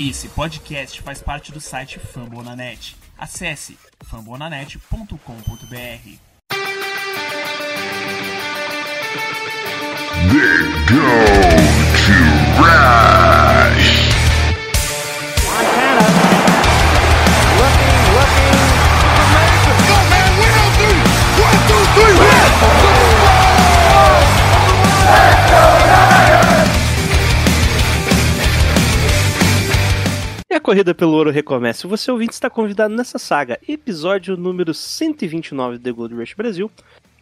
Esse podcast faz parte do site Fambonanet. Acesse fambonanet.com.br. They go to Rush. Corrida pelo ouro recomeça. Você ouvinte está convidado nessa saga, episódio número 129 do The Gold Rush Brasil.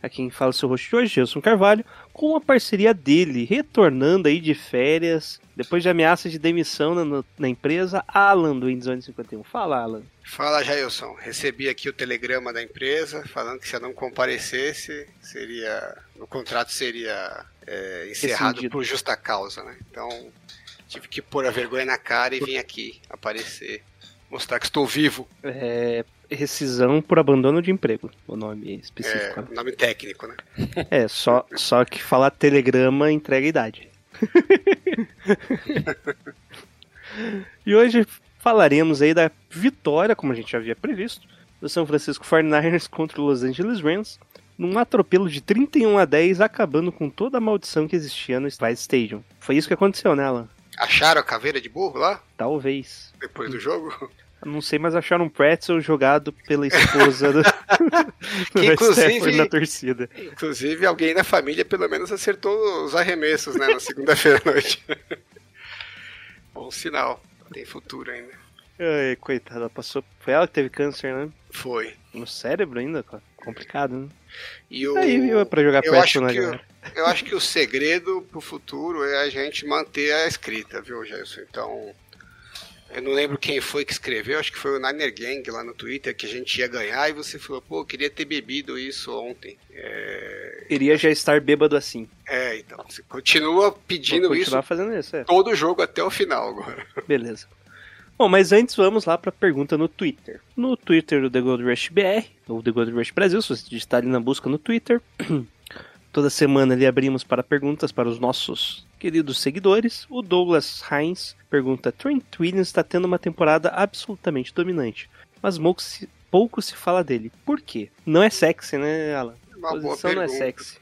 Aqui quem fala seu host de hoje, Gelson Carvalho, com a parceria dele, retornando aí de férias, depois de ameaça de demissão na, na empresa, Alan do Endzone 51. Fala, Alan. Fala, Jailson. Recebi aqui o telegrama da empresa falando que se eu não comparecesse, seria. O contrato seria é, encerrado por justa causa, né? Então tive que pôr a vergonha na cara e vim aqui aparecer. Mostrar que estou vivo. É, rescisão por abandono de emprego, o nome É, específico. né? nome técnico, né? É, só, só que falar telegrama entrega idade. e hoje falaremos aí da vitória, como a gente já havia previsto, do São Francisco 49ers contra o Los Angeles Rams, num atropelo de 31 a 10, acabando com toda a maldição que existia no Spice Stadium. Foi isso que aconteceu, né, Alan? Acharam a caveira de burro lá? Talvez. Depois do jogo? Não sei, mas acharam um pretzel jogado pela esposa do, Que, inclusive- na torcida. Inclusive, alguém da família pelo menos acertou os arremessos, né? Na segunda-feira à noite. Bom sinal. Tem futuro ainda. Ai, coitada, passou. Foi ela que teve câncer, né? Foi. No cérebro ainda, cara. Complicado, né? E o... Aí viu pra jogar eu Pretzel na galera. Eu acho que o segredo pro futuro é a gente manter a escrita, viu, Gelson? Então, eu não lembro quem foi que escreveu, acho que foi o Niner Gang lá no Twitter, que a gente ia ganhar, e você falou, pô, eu queria ter bebido isso ontem. É, Iria já estar bêbado assim. é, então, você continua pedindo Vou isso fazendo isso, é. todo jogo até o final agora. Beleza. Bom, mas antes vamos lá pra pergunta no Twitter. No Twitter do The Gold Rush BR, ou The Gold Rush Brasil, se você digitar ali na busca no Twitter. Toda semana ali abrimos para perguntas para os nossos queridos seguidores. O Douglas Heinz pergunta: Trent Williams está tendo uma temporada absolutamente dominante, mas pouco se, fala dele. Por quê? Não é sexy, né, Alan? Uma A posição não é sexy.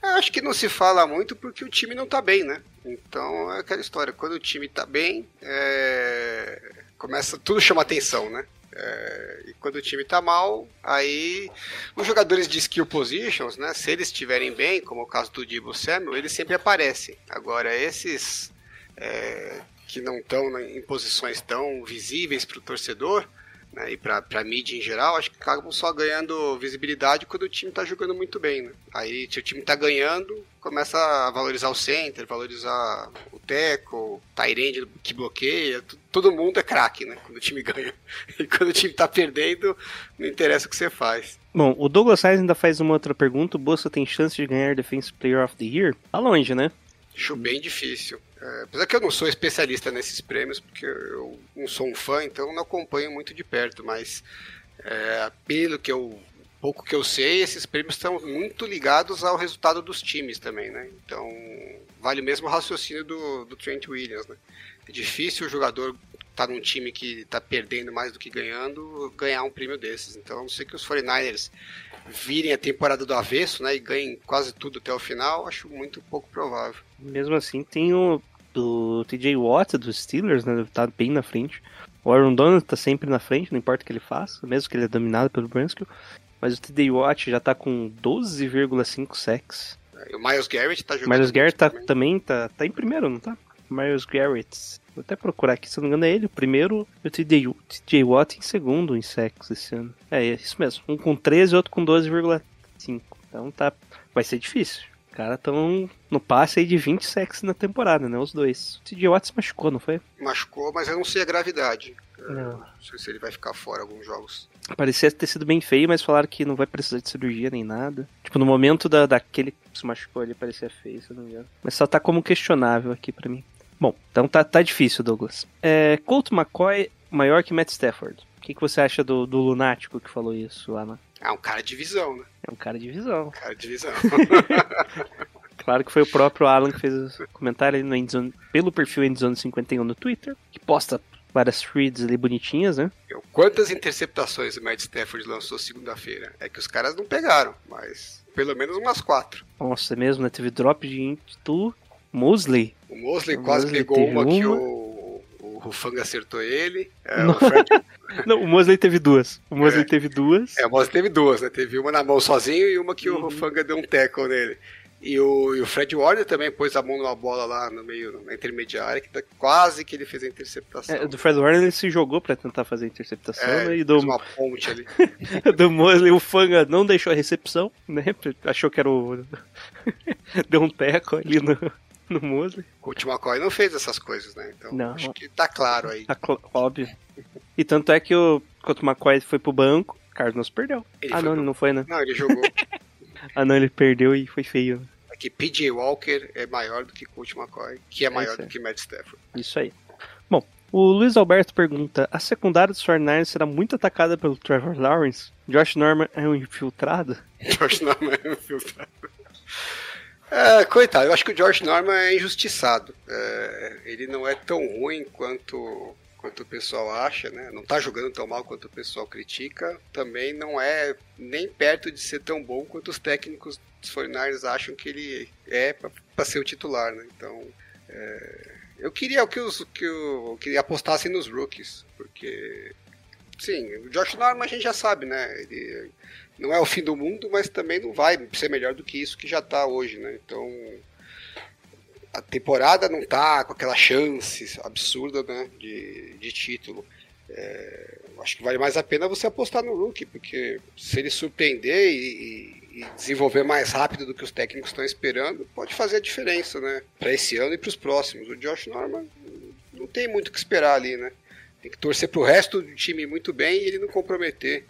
Eu acho que não se fala muito porque o time não tá bem, né? Então é aquela história, quando o time tá bem, é, começa, tudo chama atenção, né? É, e quando o time tá mal, aí os jogadores de skill positions, né? Se eles estiverem bem, como é o caso do Debo Samuel, eles sempre aparecem. Agora, esses é, que não estão em posições tão visíveis para o torcedor, né, e para a mídia em geral, acho que acabam só ganhando visibilidade quando o time está jogando muito bem. Né? Aí, se o time está ganhando, começa a valorizar o center, valorizar o teco, Tyrande que bloqueia, tu- todo mundo é craque né, quando o time ganha. E quando o time está perdendo, não interessa o que você faz. Bom, o Douglas Heinz ainda faz uma outra pergunta. O Bolsa tem chance de ganhar Defensive Player of the Year? Tá longe, né? Acho bem difícil. É, apesar que eu não sou especialista nesses prêmios, porque eu não sou um fã, então não acompanho muito de perto, mas é, pelo que eu pouco que eu sei, esses prêmios estão muito ligados ao resultado dos times também, né? Então vale o mesmo raciocínio do, do Trent Williams, né? É difícil o jogador estar num time que está perdendo mais do que ganhando ganhar um prêmio desses. Então, a não ser que os 49ers virem a temporada do avesso, né, e ganhem quase tudo até o final, acho muito pouco provável. Mesmo assim, tem o do TJ Watt dos Steelers, né? Tá bem na frente. O Aaron Donald tá sempre na frente, não importa o que ele faça, mesmo que ele é dominado pelo Brunskill. Mas o TJ Watt já tá com 12,5 sacks. E o Miles Garrett tá jogando. Miles Garrett tá, também. também tá, tá em primeiro, não tá? Miles Garrett. Vou até procurar aqui, se eu não me engano é ele, o primeiro, e o TJ, TJ Watt em segundo em sacks esse ano. É, é isso mesmo. Um com 13 e outro com 12,5. Então tá. Vai ser difícil. Os caras tão no passe aí de 20 sacks na temporada, né? Os dois. O TJ Watt se machucou, não foi? Machucou, mas eu não sei a gravidade. Não. Não sei se ele vai ficar fora alguns jogos. Parecia ter sido bem feio, mas falaram que não vai precisar de cirurgia nem nada. Tipo, no momento da, daquele que se machucou ali, parecia feio, se eu não me engano. Mas só tá como questionável aqui pra mim. Bom, então tá, tá difícil, Douglas. É, Colt McCoy maior que Matt Stafford. O que, que você acha do, do lunático que falou isso lá? É um cara de visão, né? É um cara de visão. Cara de visão. Claro que foi o próprio Alan que fez o comentário ali no Endzone, pelo perfil Endzone51 no Twitter, que posta várias threads ali bonitinhas, né? Quantas interceptações o Matt Stafford lançou segunda-feira? É que os caras não pegaram, mas pelo menos umas quatro. Nossa, é mesmo, né? Teve drop de int do Mosley. O Mosley O quase Mosley pegou teve uma, que uma. o, o Rufanga acertou ele. É, Não. o Fred, Não, o Mosley teve duas. O Mosley É. teve duas. é, o Mosley teve duas, né? Teve uma na mão sozinho e uma que o Uhum. Rufanga deu um tackle nele. E o, e o Fred Warner também pôs a mão numa bola lá no meio, na intermediária, que tá- quase que ele fez a interceptação. É, do Fred Warner ele se jogou pra tentar fazer a interceptação, É, né? E do, uma ponte ali. do Mosley o Fanga não deixou a recepção, né? Achou que era o. Deu um teco ali no, no Mosley. O Coach McCoy não fez essas coisas, né? Então Não. acho que tá claro aí. Tá cl- óbvio. E tanto é que o o McCoy foi pro banco, o Cardinals perdeu. Ele ah, não, pro- ele não foi, né? Não, ele jogou. Ah, não, ele perdeu e foi feio. É que PJ Walker é maior do que Coach McCoy, que é maior isso do que Matt Stafford. Isso aí. Bom, o Luiz Alberto pergunta: a secundária dos 49ers será muito atacada pelo Trevor Lawrence? Josh Norman é um infiltrado? George Norman é um filtrado. É, coitado, eu acho que o George Norman é injustiçado. É, ele não é tão ruim quanto, quanto o pessoal acha, né? Não tá jogando tão mal quanto o pessoal critica. Também não é nem perto de ser tão bom quanto os técnicos dos 49ers acham que ele é para ser o titular, né? Então, é, eu queria que, os, que, o, que apostassem nos rookies, porque Sim, o Josh Norman a gente já sabe, né? Ele não é o fim do mundo, mas também não vai ser melhor do que isso que já tá hoje, né? Então a temporada não tá com aquela chance absurda, né? De, de título. É, acho que vale mais a pena você apostar no rookie, porque se ele surpreender e, e- desenvolver mais rápido do que os técnicos estão esperando, pode fazer a diferença, né? Para esse ano e para os próximos. O Josh Norman não tem muito o que esperar ali, né? Tem que torcer pro resto do time muito bem e ele não comprometer.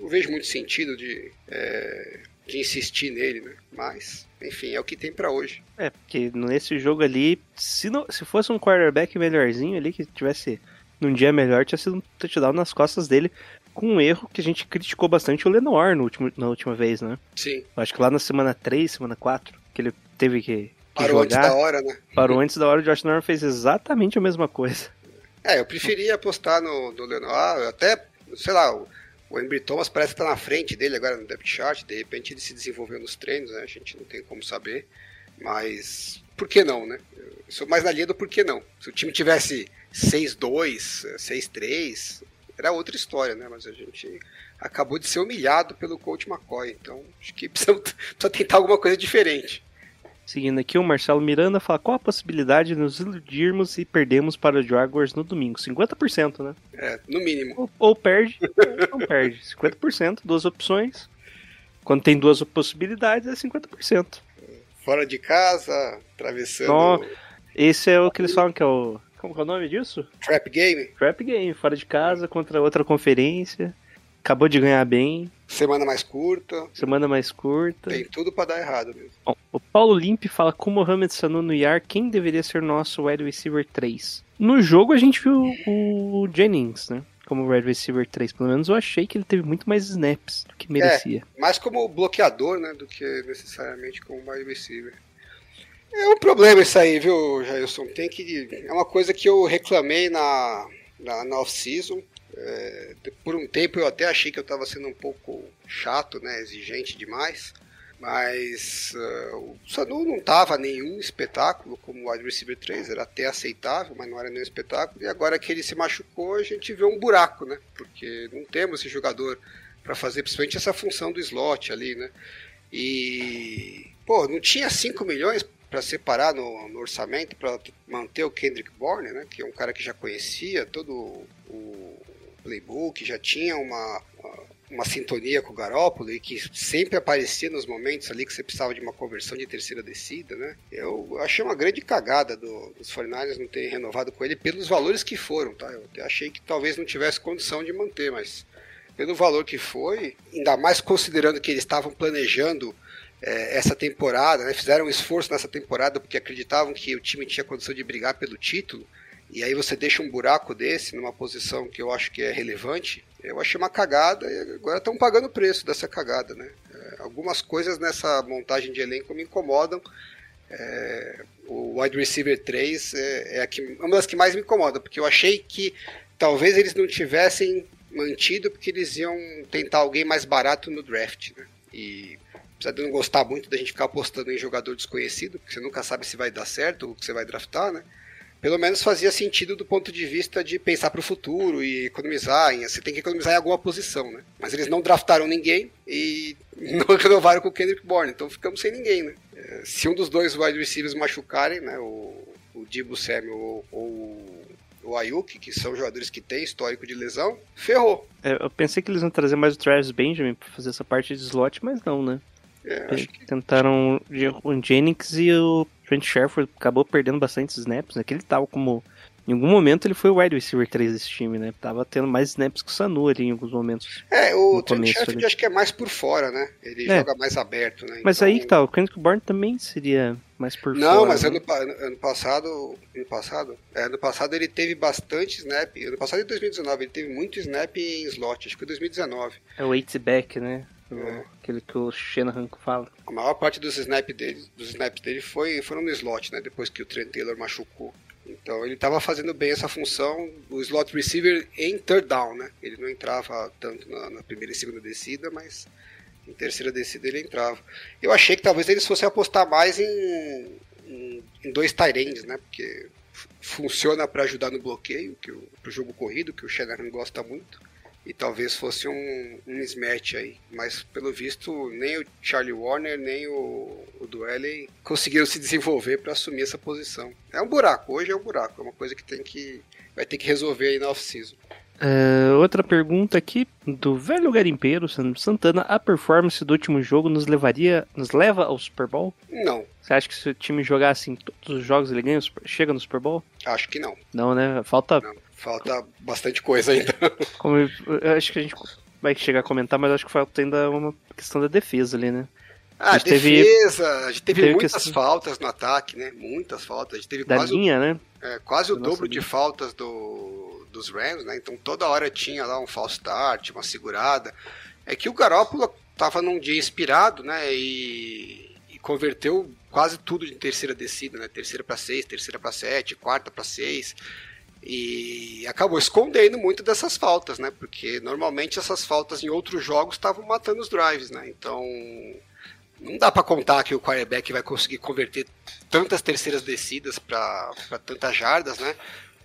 Não vejo muito sentido de, é, de insistir nele, né? Mas, enfim, é o que tem pra hoje. É, porque nesse jogo ali, se, não, se fosse um quarterback melhorzinho ali, que tivesse num dia melhor, tinha sido um touchdown nas costas dele, com um erro que a gente criticou bastante o Lenoir no último, na última vez, né? Sim, Eu acho que lá na semana 3, semana 4, que ele teve que, que parou antes da hora, né? parou antes da hora, o Josh Norman fez exatamente a mesma coisa. É, eu preferia apostar no, no Lenoir, até, sei lá, o, o Embry Thomas parece estar na frente dele agora no depth chart, de repente ele se desenvolveu nos treinos, né? A gente não tem como saber, mas por que não, né? Eu sou mais na linha do por que não. Se o time tivesse 6-2, 6-3, era outra história, né? Mas a gente acabou de ser humilhado pelo coach McCoy, então acho que precisa, precisa tentar alguma coisa diferente. Seguindo aqui, o Marcelo Miranda fala qual a possibilidade de nos iludirmos e perdemos para o Jaguars no domingo? 50%, né? É, no mínimo. Ou, ou perde, ou não perde. 50%, duas opções. Quando tem duas possibilidades, é 50%. Fora de casa, atravessando Nó. Esse é o que eles falam que é o. Como é o nome disso? trap game, Trap Game, fora de casa, contra outra conferência. Acabou de ganhar bem, semana mais curta, semana mais curta. tem tudo pra dar errado mesmo. Bom, o Paulo Limpe fala com Mohamed Sanu no IAR quem deveria ser nosso wide receiver 3. No jogo a gente viu o Jennings, né? Como wide receiver 3. Pelo menos eu achei que ele teve muito mais snaps do que merecia. Mais como bloqueador, né, do que necessariamente como wide receiver. É um problema isso aí, viu, Jailson? Tem que. É uma coisa que eu reclamei na, na, na off-season. É, por um tempo eu até achei que eu estava sendo um pouco chato, né, exigente demais. Mas uh, o Sanu não tava nenhum espetáculo como wide receiver 3, era até aceitável, mas não era nenhum espetáculo. E agora que ele se machucou, a gente vê um buraco, né? Porque não temos esse jogador para fazer principalmente essa função do slot ali, né? E pô, não tinha 5 milhões para separar no, no orçamento para manter o Kendrick Bourne, né? Que é um cara que já conhecia todo o playbook, já tinha uma, uma sintonia com o Garópolo e que sempre aparecia nos momentos ali que você precisava de uma conversão de terceira descida, né? Eu achei uma grande cagada do, dos 49ers não terem renovado com ele pelos valores que foram, tá? Eu achei que talvez não tivesse condição de manter, mas pelo valor que foi, ainda mais considerando que eles estavam planejando é, essa temporada, né? fizeram um esforço nessa temporada porque acreditavam que o time tinha condição de brigar pelo título, e aí você deixa um buraco desse numa posição que eu acho que é relevante, eu achei uma cagada e agora estão pagando o preço dessa cagada, né? É, algumas coisas nessa montagem de elenco me incomodam. É, o wide receiver 3 é, é, que, uma das que mais me incomoda, porque eu achei que talvez eles não tivessem mantido porque eles iam tentar alguém mais barato no draft, né? E apesar de não gostar muito da gente ficar apostando em jogador desconhecido, porque você nunca sabe se vai dar certo o que você vai draftar, né? Pelo menos fazia sentido do ponto de vista de pensar para o futuro e economizar. Você tem que economizar em alguma posição, né? Mas eles não draftaram ninguém e não renovaram com o Kendrick Bourne, então ficamos sem ninguém, né? É, se um dos dois wide receivers machucarem, né? O, o Dibu Samuel ou, ou o Ayuk, que são jogadores que têm histórico de lesão, ferrou. É, eu pensei que eles iam trazer mais o Travis Benjamin pra fazer essa parte de slot, mas não, né? É, acho que Tentaram o Jennings e o Trent Sherford acabou perdendo bastante snaps, né? Que ele tava como. Em algum momento ele foi o wide receiver 3 desse time, né? Tava tendo mais snaps que o Sanu ali em alguns momentos. É, o Trent começo Sherfield ali. acho que é mais por fora, né? Ele É. joga mais aberto, né? Mas Então- aí que tá, o Kendrick Bourne também seria mais por Não, fora. mas né? ano, ano passado. Ano passado? É, ano passado ele teve bastante snap. Ano passado em 2019, ele teve muito snap em slot, acho que foi 2019. É o eight back, né? É. Aquele que o Shanahan fala. A maior parte dos snaps dele, dos snaps dele foi, foram no slot, né? Depois que o Trent Taylor machucou. Então ele estava fazendo bem essa função, o slot receiver em third down, né? Ele não entrava tanto na, na primeira e segunda descida, mas em terceira descida ele entrava. Eu achei que talvez eles fossem apostar mais em, em, em dois tight ends, né? Porque funciona para ajudar no bloqueio, que o jogo corrido, que o Shanahan gosta muito. E talvez fosse um, um mismatch aí. Mas pelo visto, nem o Charlie Warner, nem o, o Duelli conseguiram se desenvolver para assumir essa posição. É um buraco, hoje é um buraco, é uma coisa que tem que. Vai ter que resolver aí na off-season. É, outra pergunta aqui do velho garimpeiro Santana. A performance do último jogo nos levaria, nos leva ao Super Bowl? Não, Você acha que se o time jogar assim todos os jogos ele ganha, chega no Super Bowl? acho que não. Não, né? Falta. não. Falta bastante coisa ainda. Como, eu eu acho que a gente vai chegar a comentar, mas acho que falta ainda uma questão da defesa ali, né? Ah, gente teve- defesa, a gente teve, teve muitas questão- faltas no ataque, né? Muitas faltas. A gente teve Da quase, o- linha, né? é, quase o da dobro de linha. faltas do, dos Rams, né? Então toda hora tinha lá um false start, uma segurada. É que o Garópolo tava num dia inspirado, né? E, e converteu quase tudo de terceira descida, né? Terceira para seis, terceira para sete, quarta para seis. E acabou escondendo muito dessas faltas, né? Porque normalmente essas faltas em outros jogos estavam matando os drives, né? Então não dá para contar que o quarterback vai conseguir converter tantas terceiras descidas para tantas jardas, né?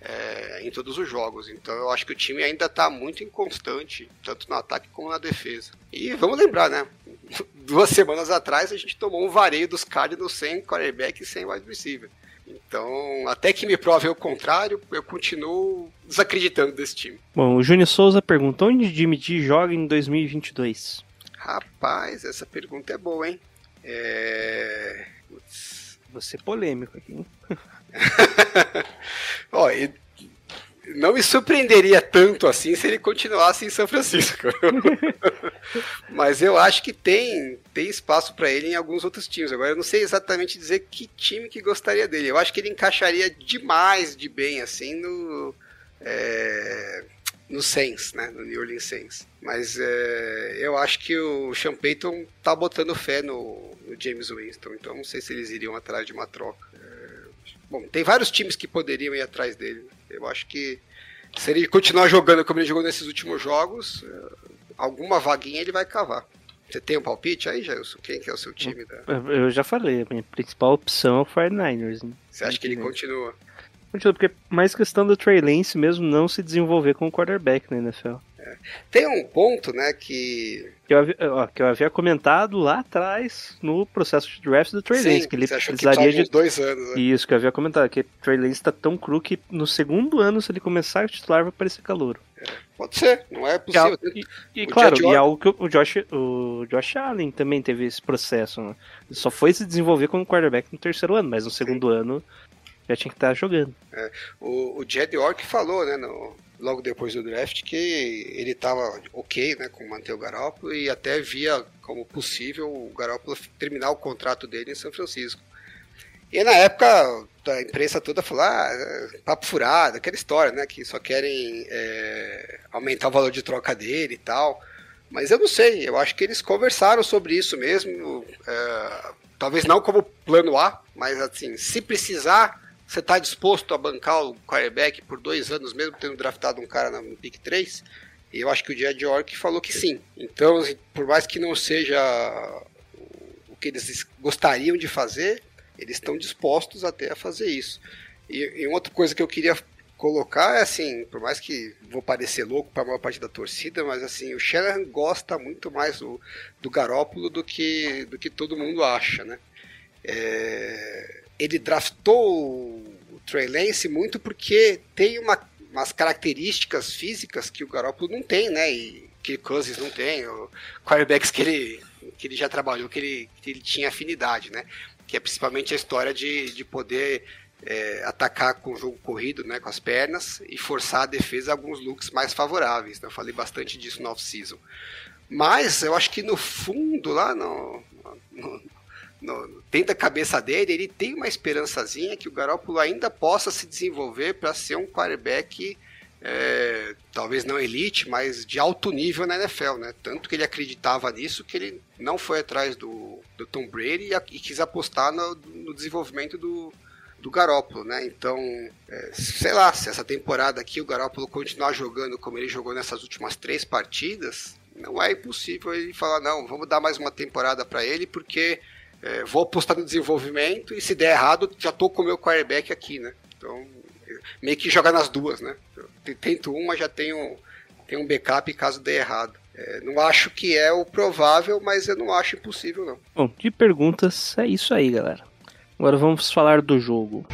É, em todos os jogos. Então eu acho que o time ainda está muito inconstante, tanto no ataque como na defesa. E vamos lembrar, né? Duas semanas atrás a gente tomou um vareio dos Cardinals sem quarterback e sem wide receiver. Então, até que me prove o contrário, eu continuo desacreditando desse time. Bom, o Júnior Souza pergunta: onde Jimmy G joga em 2022? Rapaz, essa pergunta é boa, hein? É... Putz. Vou ser polêmico aqui, hein? Ó, não me surpreenderia tanto assim se ele continuasse em São Francisco. Mas eu acho que tem, tem espaço para ele em alguns outros times. Agora eu não sei exatamente dizer que time que gostaria dele. Eu acho que ele encaixaria demais de bem assim no é, no Saints, né, no New Orleans Saints. Mas é, eu acho que o Sean Payton tá botando fé no, no James Winston. Então não sei se eles iriam atrás de uma troca. Bom, tem vários times que poderiam ir atrás dele. né? Eu acho que se ele continuar jogando como ele jogou nesses últimos jogos, eh, alguma vaguinha ele vai cavar. Você tem um palpite aí, Jailson? Quem que é o seu time? Da... Eu- já falei, a minha principal opção é o 49ers. Né? Você acha que ele continua? Continua, porque mais questão do Trey Lance mesmo não se desenvolver como quarterback na NFL. Tem um ponto, né, que... Que eu, havia, ó, que eu havia comentado lá atrás no processo de draft do Trey Sim, Lance, que ele que precisaria precisava de dois anos, né? Isso, que eu havia comentado, que o Trey Lance tá tão cru que no segundo ano, se ele começar a titular, vai parecer calouro. Pode ser, não é E, possível. e, e, claro, Josh e algo que o Josh, o Josh Allen também teve esse processo. Né? Ele só foi se desenvolver como quarterback no terceiro ano, mas no segundo ano já tinha que estar jogando. O, o Jed Ork falou, né, no- logo depois do draft, que ele estava ok né, com manter o Garoppolo e até via como possível o Garoppolo terminar o contrato dele em São Francisco. E na época a imprensa toda falou, ah, é, papo furado, aquela história, né, que só querem é, aumentar o valor de troca dele e tal. Mas eu não sei, eu acho que eles conversaram sobre isso mesmo. é, talvez não como plano A, mas assim, se precisar, você está disposto a bancar o quarterback por dois anos, mesmo tendo draftado um cara no pick 3? E eu acho que o Jed York falou que sim. Então, assim, por mais que não seja o que eles gostariam de fazer, eles estão dispostos até a fazer isso. E, e outra coisa que eu queria colocar é assim, por mais que vou parecer louco para a maior parte da torcida, mas assim, o Shanahan gosta muito mais do, do Garópolo do que, do que todo mundo acha, né? É, ele draftou o Trey Lance muito porque tem uma, umas características físicas que o Garópolo não tem, né? E que o Cousins não tem, o quarterbacks que ele, que ele já trabalhou, que ele, que ele tinha afinidade, né? Que é principalmente a história de, de poder é, atacar com o jogo corrido, né, com as pernas, e forçar a defesa a alguns looks mais favoráveis. Né? Eu falei bastante disso no off-season. Mas eu acho que no fundo, lá no, no, no, dentro da cabeça dele, ele tem uma esperançazinha que o Garoppolo ainda possa se desenvolver para ser um quarterback, é, talvez não elite, mas de alto nível na NFL. Né? Tanto que ele acreditava nisso que ele não foi atrás do, do Tom Brady e, e quis apostar no, no desenvolvimento do, do Garópolo, né? Então, é, sei lá, se essa temporada aqui o Garópolo continuar jogando como ele jogou nessas últimas três partidas, não é impossível ele falar, não, vamos dar mais uma temporada para ele, porque é, vou apostar no desenvolvimento e se der errado, já tô com o meu quarterback aqui, né? Então, meio que jogar nas duas, né? Eu tento uma, já tenho, tenho um backup caso dê errado. É, não acho que é o provável, mas eu não acho impossível, não. Bom, de perguntas, é isso aí, galera. Agora vamos falar do jogo.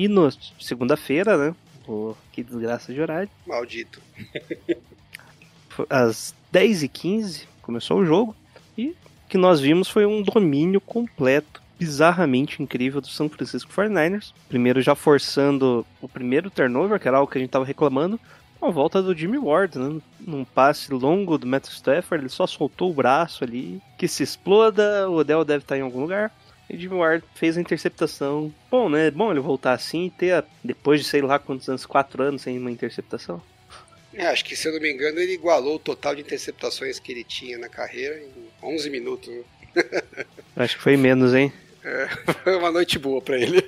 E no segunda-feira, né? Pô, que desgraça de horário. Maldito. Às 10h15 começou o jogo. E o que nós vimos foi um domínio completo, bizarramente incrível do São Francisco 49ers. Primeiro já forçando o primeiro turnover, que era algo que a gente tava reclamando. A volta do Jimmy Ward, né? Num passe longo do Matthew Stafford, ele só soltou o braço ali. Que se exploda, o Odell deve estar em algum lugar. E Ward fez a interceptação. Bom, né? É bom ele voltar assim e ter, a- depois de sei lá quantos anos, quatro anos sem uma interceptação. É, acho que, se eu não me engano, ele igualou o total de interceptações que ele tinha na carreira em 11 minutos. né? Acho que foi menos, hein? É, foi uma noite boa pra ele.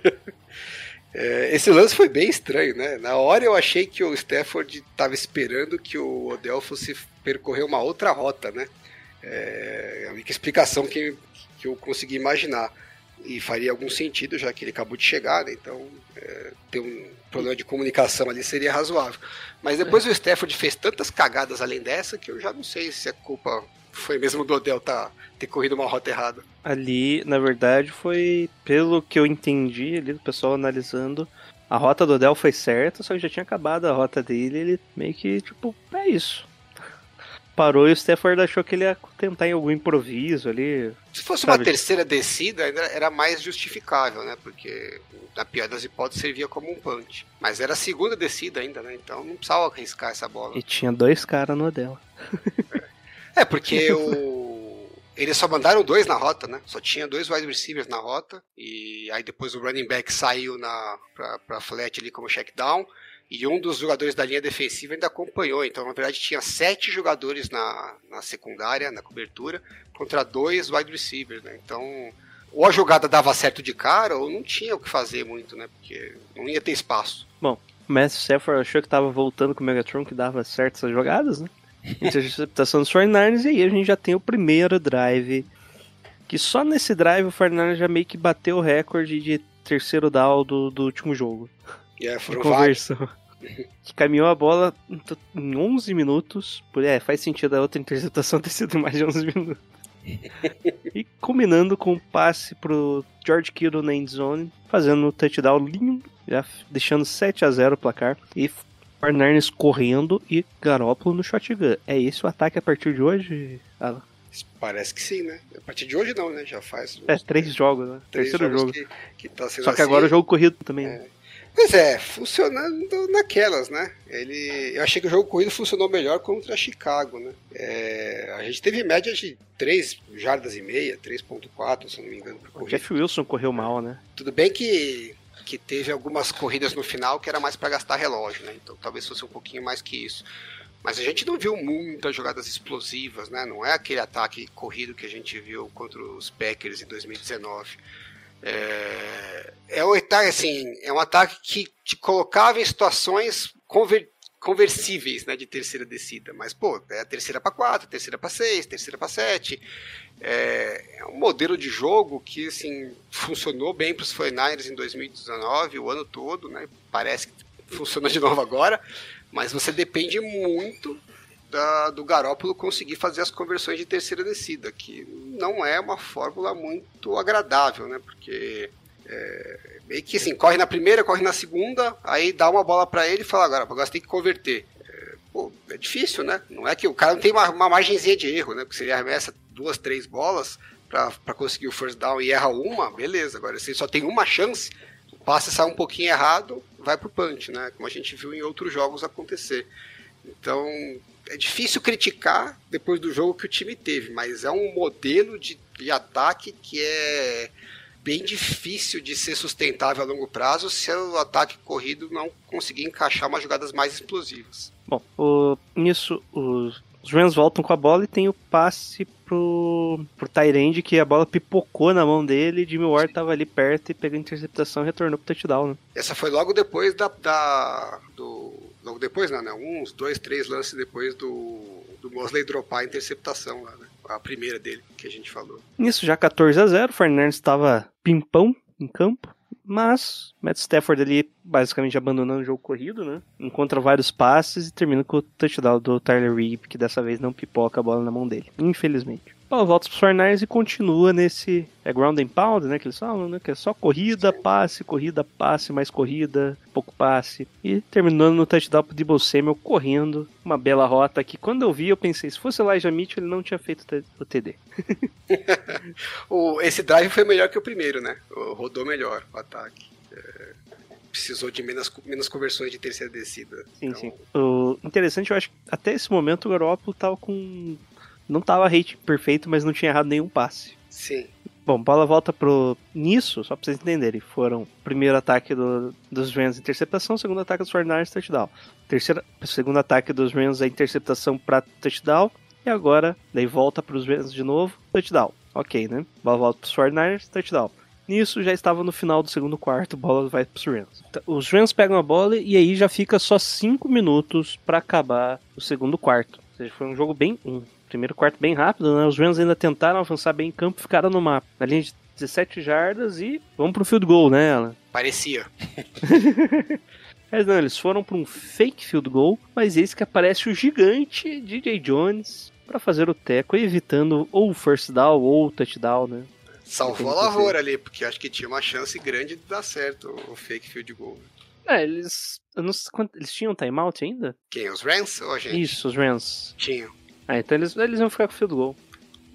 É, esse lance foi bem estranho, né? Na hora eu achei que o Stafford estava esperando que o Odell fosse percorrer uma outra rota, né? É a única explicação que, que eu consegui imaginar. E faria algum sentido, já que ele acabou de chegar, né? Então, é, ter um problema de comunicação ali seria razoável. Mas depois o Stafford fez tantas cagadas além dessa que eu já não sei se a culpa foi mesmo do Odell tá, ter corrido uma rota errada. Ali, na verdade, foi pelo que eu entendi ali do pessoal analisando. A rota do Odell foi certa, só que já tinha acabado a rota dele. Ele meio que, tipo, é isso. Parou e o Stafford achou que ele ia tentar em algum improviso ali. Se fosse Sabe? uma terceira descida, ainda era mais justificável, né? Porque na pior das hipóteses servia como um punch. Mas era a segunda descida ainda, né? Então não precisava arriscar essa bola. E tinha dois caras no Odell. É, porque o... eles só mandaram dois na rota, né? Só tinha dois wide receivers na rota. E aí depois o running back saiu na, pra, pra flat ali como check down. E um dos jogadores da linha defensiva ainda acompanhou. Então, na verdade, tinha sete jogadores na, na secundária, na cobertura, contra dois wide receivers, né? Então, ou a jogada dava certo de cara, ou não tinha o que fazer muito, né? Porque não ia ter espaço. Bom, o Matthew Stafford achou que tava voltando com o Megatron, que dava certas jogadas, né? Interceptação dos 49ers, e aí a gente já tem o primeiro drive. Que só nesse drive o 49ers já meio que bateu o recorde de terceiro down do, do último jogo. E aí foram vários. Que caminhou a bola em 11 minutos. É, faz sentido a outra interceptação ter sido mais de 11 minutos. e combinando com o passe pro George Kittle na endzone, fazendo o touchdown lindo, já deixando 7 a 0 o placar. E 49ers correndo e Garópolo no shotgun. É esse o ataque a partir de hoje, Alan? Parece que sim, né? A partir de hoje não, né? Já faz. É, três jogos, né? três Terceiro jogos jogo. Que, que tá Só que assim. agora o jogo corrido também. né? Pois é, funcionando naquelas, né? Ele, eu achei que o jogo corrido funcionou melhor contra Chicago, né? É, a gente teve média de 3 jardas e meia, 3.4, se não me engano, O. Jeff Wilson correu mal, né? Tudo bem que, que teve algumas corridas no final que era mais para gastar relógio, né? Então talvez fosse um pouquinho mais que isso. Mas a gente não viu muitas jogadas explosivas, né? Não é aquele ataque corrido que a gente viu contra os Packers em 2019. É, é um ataque assim, é um ataque que te colocava em situações conver- conversíveis, né, de terceira descida. Mas pô, é a terceira para quatro, terceira para seis, terceira para sete. É, é um modelo de jogo que assim funcionou bem para os 49ers em 2019, o ano todo, né? Parece que funciona de novo agora, mas você depende muito da- do Garópolo conseguir fazer as conversões de terceira descida, que não é uma fórmula muito agradável, né? Porque é, meio que assim, corre na primeira, corre na segunda, aí dá uma bola para ele e fala, agora, agora você tem que converter. É, pô, é difícil, né? Não é que o cara não tem uma, uma margenzinha de erro, né? Porque se ele arremessa duas, três bolas para conseguir o first down e erra uma, beleza. Agora, se ele só tem uma chance, o passe sai um pouquinho errado, vai pro punch, né? Como a gente viu em outros jogos acontecer. Então, é difícil criticar depois do jogo que o time teve, mas é um modelo de, de ataque que é bem difícil de ser sustentável a longo prazo se o ataque corrido não conseguir encaixar umas jogadas mais explosivas. Bom, o- nisso os, os Rams voltam com a bola e tem o passe pro, pro Tyrande que a bola pipocou na mão dele. Jimmy Ward tava ali perto e pegou a interceptação e retornou pro touchdown, né? Essa foi logo depois da, da- do logo depois não, né? Uns dois, três lances depois do do Mosley dropar a interceptação lá, né? A primeira dele que a gente falou. Nisso já 14 a 0 o Fernandes estava pimpão em campo, mas Matt Stafford ali basicamente abandonando o jogo corrido, né? Encontra vários passes e termina com o touchdown do Tyler Reed, que dessa vez não pipoca a bola na mão dele, infelizmente. Bola volta para os Fernandes e continua nesse é ground and pound, né, que eles falam, né, que é só corrida, passe, corrida, passe, mais corrida, pouco passe. E terminando no touchdown pro Debo Samuel correndo, uma bela rota que quando eu vi eu pensei, se fosse Elijah Mitchell ele não tinha feito o TD. Esse drive foi melhor que o primeiro, né? Rodou melhor o ataque. É, precisou de menos, menos conversões de terceira descida. Sim, Então, sim. O interessante, eu acho que até esse momento o Garoppolo tava com. Não tava rate perfeito, mas não tinha errado nenhum passe. Sim. Bom, bola volta pro. Nisso, só pra vocês entenderem, foram primeiro ataque do- dos Rams interceptação, segundo ataque dos 49ers touchdown. Terceiro, segundo ataque dos Rams a interceptação pra touchdown. E agora, daí volta pros Rams de novo, touchdown. Ok, né? Bola volta pros 49ers, touchdown. Nisso já estava no final do segundo quarto, bola vai pros Rams. Tá, Os Rams pegam a bola e aí já fica só 5 minutos pra acabar o segundo quarto. Ou seja, foi um jogo bem. Um primeiro quarto bem rápido, né? Os Rams ainda tentaram avançar bem em campo, ficaram numa na linha de 17 jardas e vamos pro field goal, né, Alan? Parecia. Mas não, eles foram para um fake field goal, mas eis que aparece o gigante DJ Jones para fazer o teco, evitando ou o first down ou o touchdown, né? Salvou a lavoura ali, porque acho que tinha uma chance grande de dar certo o fake field goal. É, eles. Eu não sei quanto, eles tinham timeout ainda? Quem? Os Rams ou a gente? Isso, os Rams. Tinham. Ah, então eles, eles iam ficar com o field goal.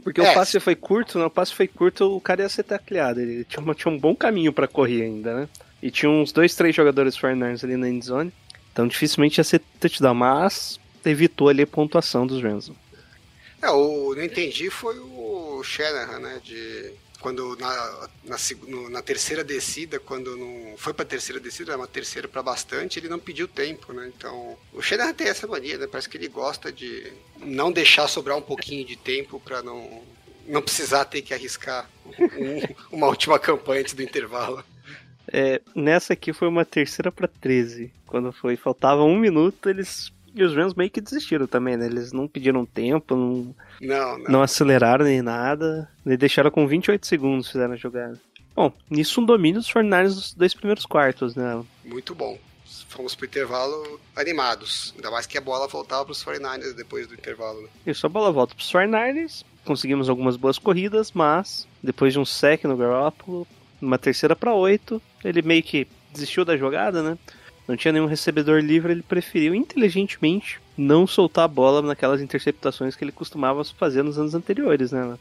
Porque É. o passe foi curto, né? O passe foi curto, o cara ia ser tacleado. Ele tinha, uma- tinha um bom caminho para correr ainda, né? E tinha uns dois, três jogadores 49ers ali na endzone. Então dificilmente ia ser touchdown, mas evitou ali a pontuação dos Rams. É, o não entendi foi o Shanahan, né? De quando na, na, na terceira descida, quando não foi pra terceira descida, era uma terceira pra bastante, ele não pediu tempo, né? Então, o Shanahan tem essa mania, né? Parece que ele gosta de não deixar sobrar um pouquinho de tempo pra não não precisar ter que arriscar um- uma última campanha antes do intervalo. É, nessa aqui foi uma terceira pra 13. Quando foi, faltava um minuto, eles. E os Rams meio que desistiram também, né? Eles não pediram tempo, não, Não, não. não aceleraram nem nada. Eles deixaram com 28 segundos fizeram a jogada. Bom, nisso um domínio dos 49ers nos dois primeiros quartos, né? Muito bom. Fomos pro intervalo animados. Ainda mais que a bola voltava pros 49ers depois do intervalo. Né? Isso, a bola volta pros 49ers. Conseguimos algumas boas corridas, mas depois de um sec no Garoppolo, numa terceira pra 8, ele meio que desistiu da jogada, né? Não tinha nenhum recebedor livre, ele preferiu inteligentemente não soltar a bola naquelas interceptações que ele costumava fazer nos anos anteriores, né?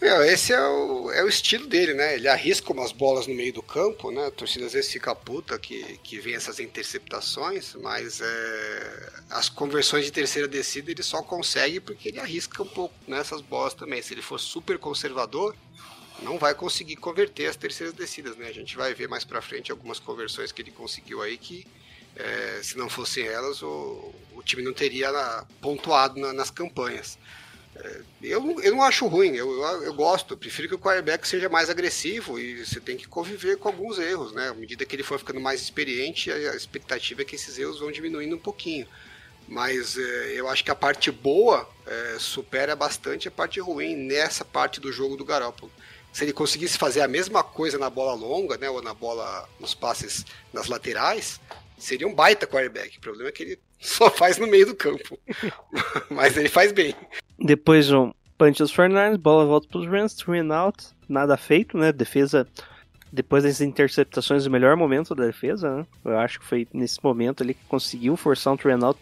Meu, esse é o, é o estilo dele, né? Ele arrisca umas bolas no meio do campo, né? A torcida às vezes fica puta que, que vem essas interceptações, mas é, as conversões de terceira descida ele só consegue porque ele arrisca um pouco nessas bolas também. Se ele for super conservador, não vai conseguir converter as terceiras descidas, né? A gente vai ver mais pra frente algumas conversões que ele conseguiu aí que é, se não fossem elas, o, o time não teria pontuado na, nas campanhas. É, eu, eu não acho ruim, eu, eu, eu, gosto, eu prefiro que o quarterback seja mais agressivo e você tem que conviver com alguns erros, né? À medida que ele for ficando mais experiente, a expectativa é que esses erros vão diminuindo um pouquinho. Mas é, eu acho que a parte boa supera bastante a parte ruim nessa parte do jogo do Garoppolo. Se ele conseguisse fazer a mesma coisa na bola longa, né, ou na bola nos passes nas laterais, seria um baita quarterback. O problema é que ele só faz no meio do campo. Mas ele faz bem. Depois um punch dos 49 bola volta para os Rams, three and out, nada feito, né? Defesa, depois das interceptações, o melhor momento da defesa, né? Eu acho que foi nesse momento ali que conseguiu forçar um three and out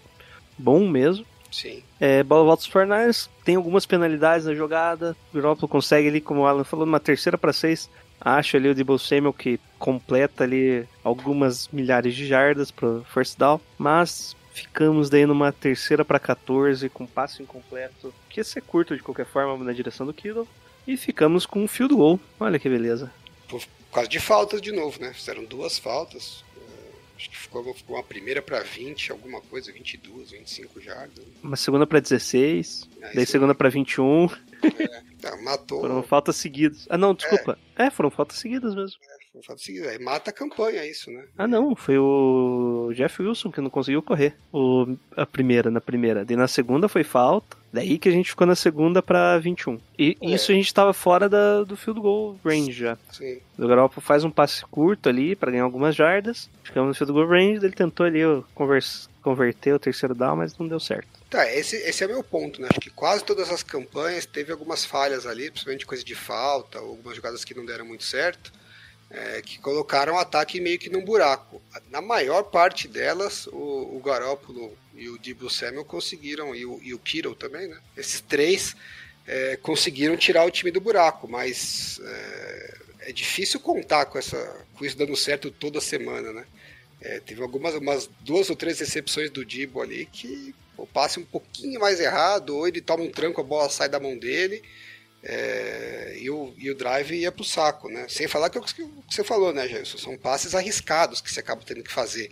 bom mesmo. Sim. É, bola volta os 49 tem algumas penalidades na jogada, o Garoppolo consegue ali, como o Alan falou, uma terceira para seis, acha ali o Debo Samuel que completa ali algumas milhares de jardas pro first down, mas Ficamos daí numa terceira para 14 com passo incompleto, que ia ser curto de qualquer forma na direção do Kittle. E ficamos com um field goal. Olha que beleza. Por causa de faltas de novo, né? Fizeram duas faltas. É, acho que ficou, ficou uma primeira para 20, alguma coisa, 22, 25 jardas. Uma segunda para 16, ah, daí segunda para 21. É, tá, matou. Foram faltas seguidas. Ah, não, desculpa. É, é foram faltas seguidas mesmo. É. Aí mata a campanha isso, né? Ah, não, foi o Jeff Wilson que não conseguiu correr. O, a primeira, na primeira. Daí na segunda foi falta. Daí que a gente ficou na segunda pra 21. E é. isso a gente tava fora da, do field goal range já. Sim. O Garoppolo faz um passe curto ali para ganhar algumas jardas. Ficamos no field goal range, ele tentou ali conversa, converter o terceiro down, mas não deu certo. Tá, esse, esse é meu ponto, né? Acho que quase todas as campanhas teve algumas falhas ali, principalmente coisa de falta, algumas jogadas que não deram muito certo é, que colocaram o ataque meio que num buraco. Na maior parte delas, o, o Garópolo e o Debo Samuel conseguiram, e o, e o Kittle também, né? Esses três é, conseguiram tirar o time do buraco, mas é, é, difícil contar com, essa, com isso dando certo toda semana, né? É, teve algumas umas duas ou três recepções do Debo ali que o passe um pouquinho mais errado, ou ele toma um tranco, a bola sai da mão dele, é, e, o, e o drive ia pro saco, né? Sem falar que é o que você falou, né, Gerson? São passes arriscados que você acaba tendo que fazer.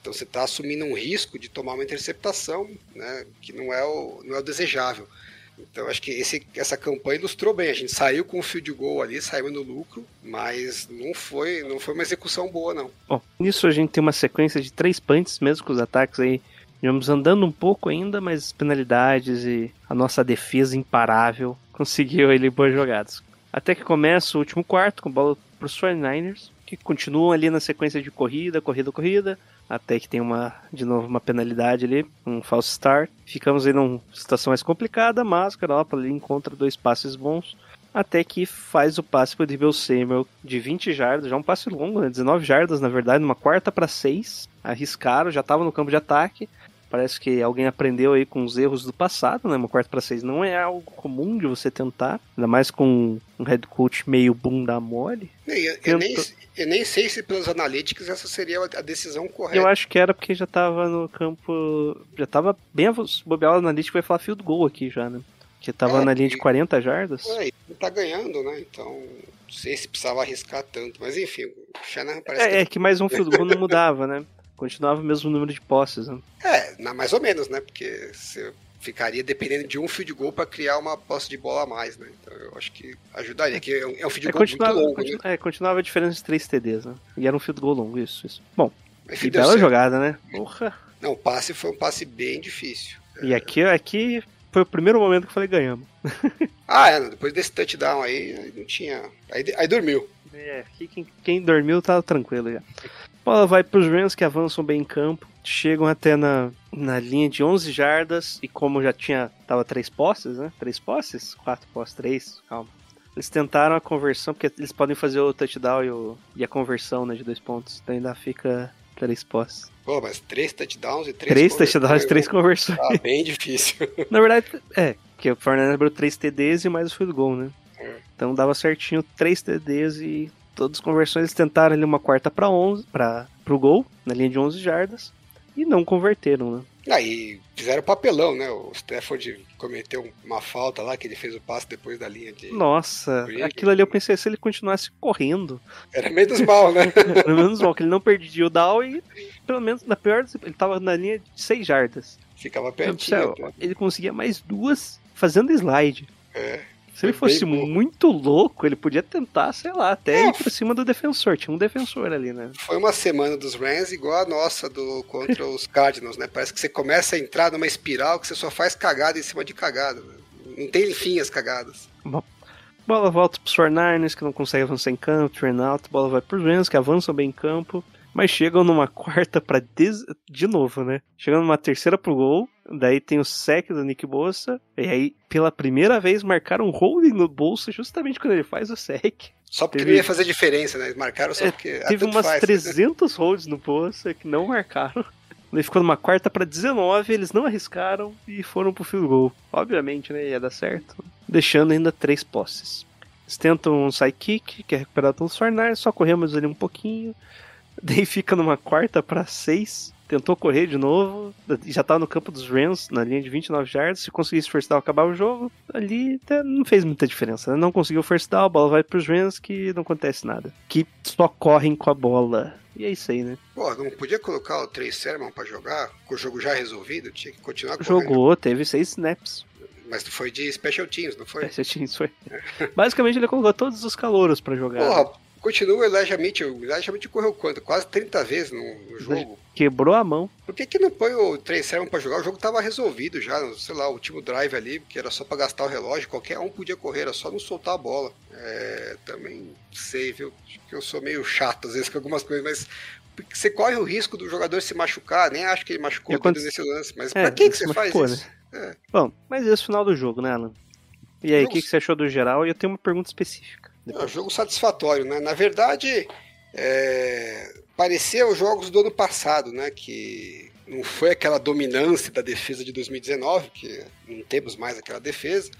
Então você está assumindo um risco de tomar uma interceptação, né? Que não é o, não é o desejável. Então acho que esse, essa campanha ilustrou bem. A gente saiu com o field goal ali, saiu no lucro, mas não foi, não foi uma execução boa, não. Bom, nisso a gente tem uma sequência de três punts, mesmo com os ataques aí Vamos andando um pouco ainda, mas penalidades e a nossa defesa imparável conseguiu ele boas jogadas. Até que começa o último quarto com bola para os 49ers, que continuam ali na sequência de corrida, corrida, corrida, até que tem uma de novo uma penalidade ali, um false start. Ficamos aí numa situação mais complicada, mas o ali encontra dois passes bons, até que faz o passe para o Devil Samuel de 20 jardas, já um passe longo, né? 19 jardas na verdade, numa quarta para 6, arriscaram, já estava no campo de ataque, Parece que alguém aprendeu aí com os erros do passado, né? Uma quarta para seis não é algo comum de você tentar, ainda mais com um head coach meio bunda mole. Eu, eu, nem, eu nem sei se pelos analíticos essa seria a decisão correta. Eu acho que era porque já tava no campo. Já tava bem bobear o analítico vai falar field goal aqui já, né? Que tava é, na linha de 40 jardas. É, tá ganhando, né? Então, não sei se precisava arriscar tanto. Mas enfim, o Shanahan parece é, que... é que mais um field goal não mudava, né? Continuava o mesmo número de posses, né? É, mais ou menos, né? Porque você ficaria dependendo de um field goal para criar uma posse de bola a mais, né? Então eu acho que ajudaria, que é um, é field é, goal muito longo, continu, né? É, continuava a diferença de 3 TDs, né? E era um field goal longo, isso, isso. Bom, Mas, e bela certo. jogada, né? Porra! Não, o passe foi um passe bem difícil. E aqui, aqui foi o primeiro momento que eu falei ganhamos. ah, é, depois desse touchdown aí, não tinha... Aí, aí dormiu. É, quem, quem dormiu tá tranquilo já bola vai para os Rams que avançam bem em campo, chegam até na, na linha de 11 jardas e como já tinha tava três posses, né? Três posses, quatro posses, três, calma. Eles tentaram a conversão porque eles podem fazer o touchdown e, o, e a conversão né, de dois pontos, então ainda fica três posses. Pô, mas três touchdowns e três Três touchdowns, três conversões. Tá bem difícil. Na verdade, é, porque o Fernando abriu três TDs e mais o field goal, né? É. Então dava certinho três TDs e todas as conversões eles tentaram ali uma quarta para 11, para pro gol, na linha de 11 jardas, e não converteram, né? Aí fizeram papelão, né? O Stafford cometeu uma falta lá, que ele fez o passe depois da linha de. Nossa, Briggs. aquilo ali eu pensei, se ele continuasse correndo, Era menos mal, né? pelo menos mal, que ele não perdia o down e pelo menos na pior, ele tava na linha de 6 jardas. Ficava pertinho. né? ele conseguia mais duas fazendo slide. É. Se ele fosse bom. muito louco, ele podia tentar, sei lá, até ir pra cima do defensor. Tinha um defensor ali, né? Foi uma semana dos Rams igual a nossa do contra os Cardinals, né? Parece que você começa a entrar numa espiral que você só faz cagada em cima de cagada. né? Não tem fim as cagadas. Bola volta pros 49ers, que não consegue avançar em campo, turn out, bola vai pros Rams, que avançam bem em campo, mas chegam numa quarta pra des... de novo, né? Chegando numa terceira pro gol, daí tem o sec do Nick Bossa, e aí pela primeira vez marcaram um holding no bolso justamente quando ele faz o sec. Só porque Teve- não ia fazer diferença, né? Eles marcaram só É, porque. ah, Teve umas faz. 300 holds no Bossa que não marcaram. Ele ficou numa quarta pra 19, eles não arriscaram e foram pro field goal. Obviamente, né? Ia dar certo. Deixando ainda três posses. Eles tentam um side kick, que é recuperado pelos Fornars, só corremos ali um pouquinho. Daí fica numa quarta pra 6. Tentou correr de novo. Já tava no campo dos Rams, na linha de 29 yards. Se conseguisse first down, acabar o jogo. Ali até não fez muita diferença. né? Não conseguiu first down, a bola vai pros Rams que não acontece nada. Que só correm com a bola. E é isso aí, né? Pô, não podia colocar o Trey Sermon pra jogar com o jogo já resolvido? Tinha que continuar correndo. Jogou, teve seis snaps. Mas foi de Special Teams, não foi? Esse time foi. Basicamente ele colocou todos os calouros pra jogar. Porra, continua o Elijah Mitchell. O Elijah Mitchell correu quanto? Quase 30 vezes no, no jogo. Quebrou a mão. Por que, que não põe o Trey Sermon pra jogar? O jogo tava resolvido já, sei lá, o último drive ali, que era só pra gastar o relógio, qualquer um podia correr, era só não soltar a bola. É, também sei, viu? Acho que eu sou meio chato às vezes com algumas coisas, mas você corre o risco do jogador se machucar, nem acho que ele machucou E o dedo aconte- nesse lance, mas É, pra que, que você faz machucou, isso? É. Bom, mas esse é o final do jogo, né, Alan? E aí, o que, que você achou do geral? E eu tenho uma pergunta específica. É um jogo satisfatório, né? Na verdade, é, parecia os jogos do ano passado, né? Que não foi aquela dominância da defesa de 2019, que não temos mais aquela defesa,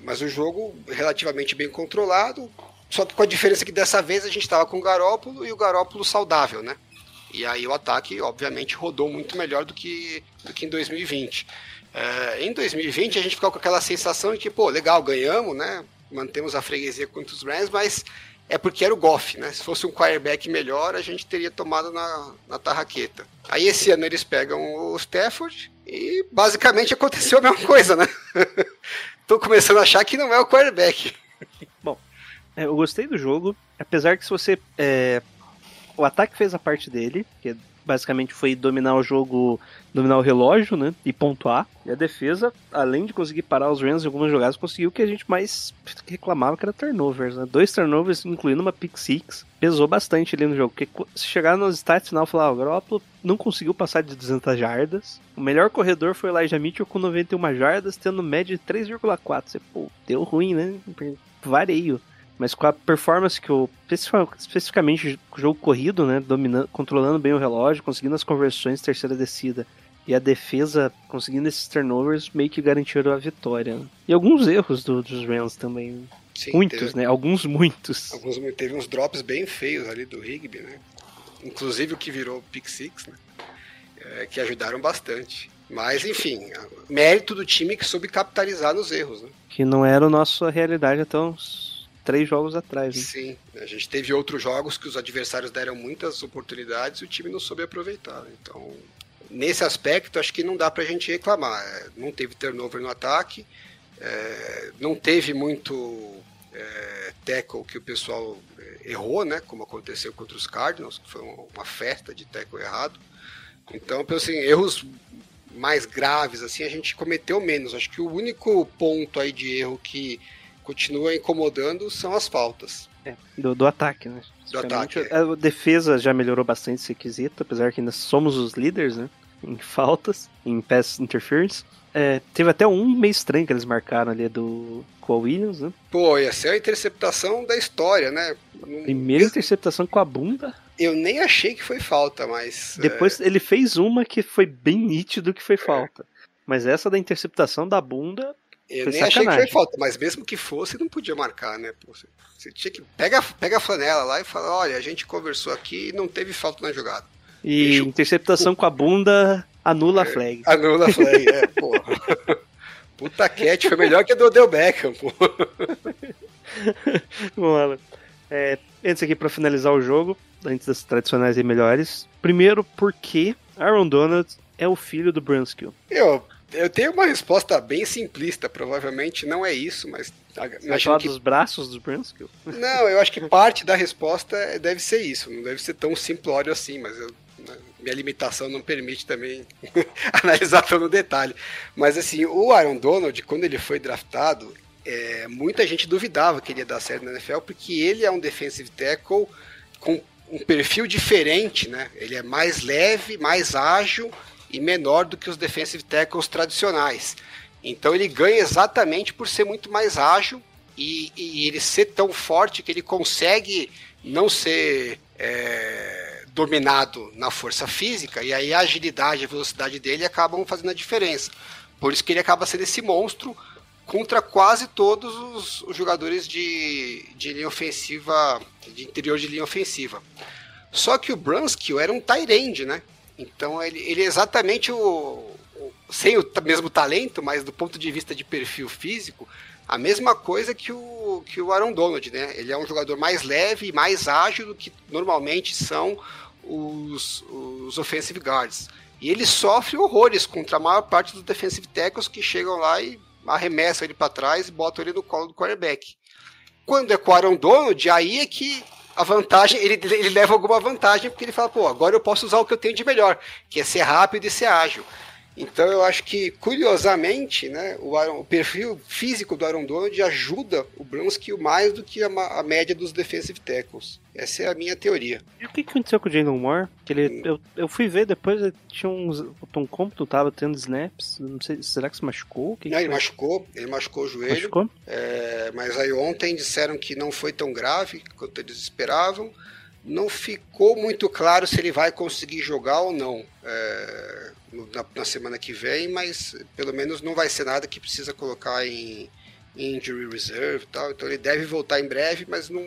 mas o jogo relativamente bem controlado, só com a diferença que dessa vez a gente estava com o Garópolo e o Garópolo saudável, né? E aí o ataque, obviamente, rodou muito melhor do que, do que em 2020. É, em 2020 a gente ficou com aquela sensação de que, pô, legal, ganhamos, né? Mantemos a freguesia contra os Rams, mas é porque era o Goff, né? Se fosse um quarterback melhor, a gente teria tomado na, na tarraqueta. Aí esse ano eles pegam o Stafford e basicamente aconteceu a mesma coisa, né? Tô começando a achar que não é o quarterback. É, eu gostei do jogo, apesar que se você. é, o ataque fez a parte dele, que basicamente foi dominar o jogo, dominar o relógio, né? E pontuar. E a defesa, além de conseguir parar os Rams em algumas jogadas, conseguiu o que a gente mais reclamava, que era turnovers, né? Dois turnovers, incluindo uma pick six, pesou bastante ali no jogo. Porque se chegar nos stats final falar, "Ah, o Garoppolo não conseguiu passar de 200 jardas. O melhor corredor foi o Elijah Mitchell com 91 jardas, tendo média de 3,4. Você, pô, deu ruim, né? Vareio. Mas com a performance que o. especifi- Especificamente o jogo corrido, né? Dominando, controlando bem o relógio, conseguindo as conversões terceira descida. E a defesa conseguindo esses turnovers meio que garantiram a vitória. né? E alguns erros do- dos Rams também. Sim, muitos, teve- né? Alguns muitos. Alguns, teve uns drops bem feios ali do Rigby, né? Inclusive o que virou pick six, né? É, que ajudaram bastante. Mas, enfim, mérito do time que soube capitalizar nos erros, né? Que não era a nossa realidade até uns três jogos atrás. Né? Sim, a gente teve outros jogos que os adversários deram muitas oportunidades e o time não soube aproveitar. né? Então, nesse aspecto, acho que não dá pra gente reclamar. É, Não teve turnover no ataque, é, não teve muito é, tackle que o pessoal é, errou, né? Como aconteceu contra os Cardinals, que foi uma festa de tackle errado. Então, assim, erros mais graves, assim, a gente cometeu menos. Acho que o único ponto aí de erro que continua incomodando são as faltas. É, do, do ataque, né? Do ataque, é. A defesa já melhorou bastante esse quesito, apesar que ainda somos os líderes, né? Em faltas, em pass interference. É, teve até um meio estranho que eles marcaram ali do com a Williams, né? Pô, ia ser a interceptação da história, né? Primeira interceptação com a bunda. Eu nem achei que foi falta, mas. Depois ele fez uma que foi bem nítido que foi falta. Mas essa da interceptação da bunda. É, eu foi nem achei que sacanagem. foi falta, mas mesmo que fosse, não podia marcar, né? Pô, Você, você tinha que. Pega, pega a flanela lá e fala: olha, a gente conversou aqui e não teve falta na jogada. E Deixa interceptação com a bunda anula a flag. Anula a flag, é, porra. Puta cat, foi melhor que a do Odell Beckham, pô. Vamos lá. É, antes aqui pra finalizar o jogo, antes das tradicionais e melhores. Primeiro, porque Aaron Donald é o filho do Brunskill. Eu, eu tenho uma resposta bem simplista, provavelmente não é isso, mas. Vai falar que dos braços do Brunskill? Não, eu acho que parte da resposta é- deve ser isso. Não deve ser tão simplório assim, mas eu- né, minha limitação não permite também analisar no detalhe. Mas assim, o Aaron Donald, quando ele foi draftado, é, muita gente duvidava que ele ia dar certo na NFL, porque ele é um defensive tackle com um perfil diferente, né? Ele é mais leve, mais ágil e menor do que os defensive tackles tradicionais. Então ele ganha exatamente por ser muito mais ágil e, e ele ser tão forte que ele consegue não ser é, dominado na força física, e aí a agilidade e a velocidade dele acabam fazendo a diferença. Por isso que ele acaba sendo esse monstro contra quase todos os, os jogadores de, de linha ofensiva, de interior de linha ofensiva. Só que o Brunskill era um tight end, né? Então ele, ele é exatamente o, o- sem o mesmo talento, mas do ponto de vista de perfil físico, a mesma coisa que o, que o Aaron Donald, né? Ele é um jogador mais leve e mais ágil do que normalmente são os, os offensive guards. E ele sofre horrores contra a maior parte dos defensive tackles que chegam lá e arremessam ele para trás e botam ele no colo do quarterback. Quando é com o Aaron Donald, aí é que a vantagem, ele, ele leva alguma vantagem, porque ele fala, pô, agora eu posso usar o que eu tenho de melhor, que é ser rápido e ser ágil. Então eu acho que, curiosamente, né, o, Aaron- o perfil físico do Aaron Donald ajuda o Brunskill mais do que a, a média dos defensive tackles. Essa é a minha teoria. E o que aconteceu com o Jalen Moore? Que ele, eu, eu fui ver depois, ele tinha uns. O Tom Compton tava tendo snaps. Não sei, será que se machucou? Que Não, que ele foi? machucou, ele machucou o joelho. Machucou? É, mas aí ontem disseram que não foi tão grave quanto eles esperavam. Não ficou muito claro se ele vai conseguir jogar ou não é, na, na semana que vem, mas pelo menos não vai ser nada que precisa colocar em injury reserve e tal. Então ele deve voltar em breve, mas não,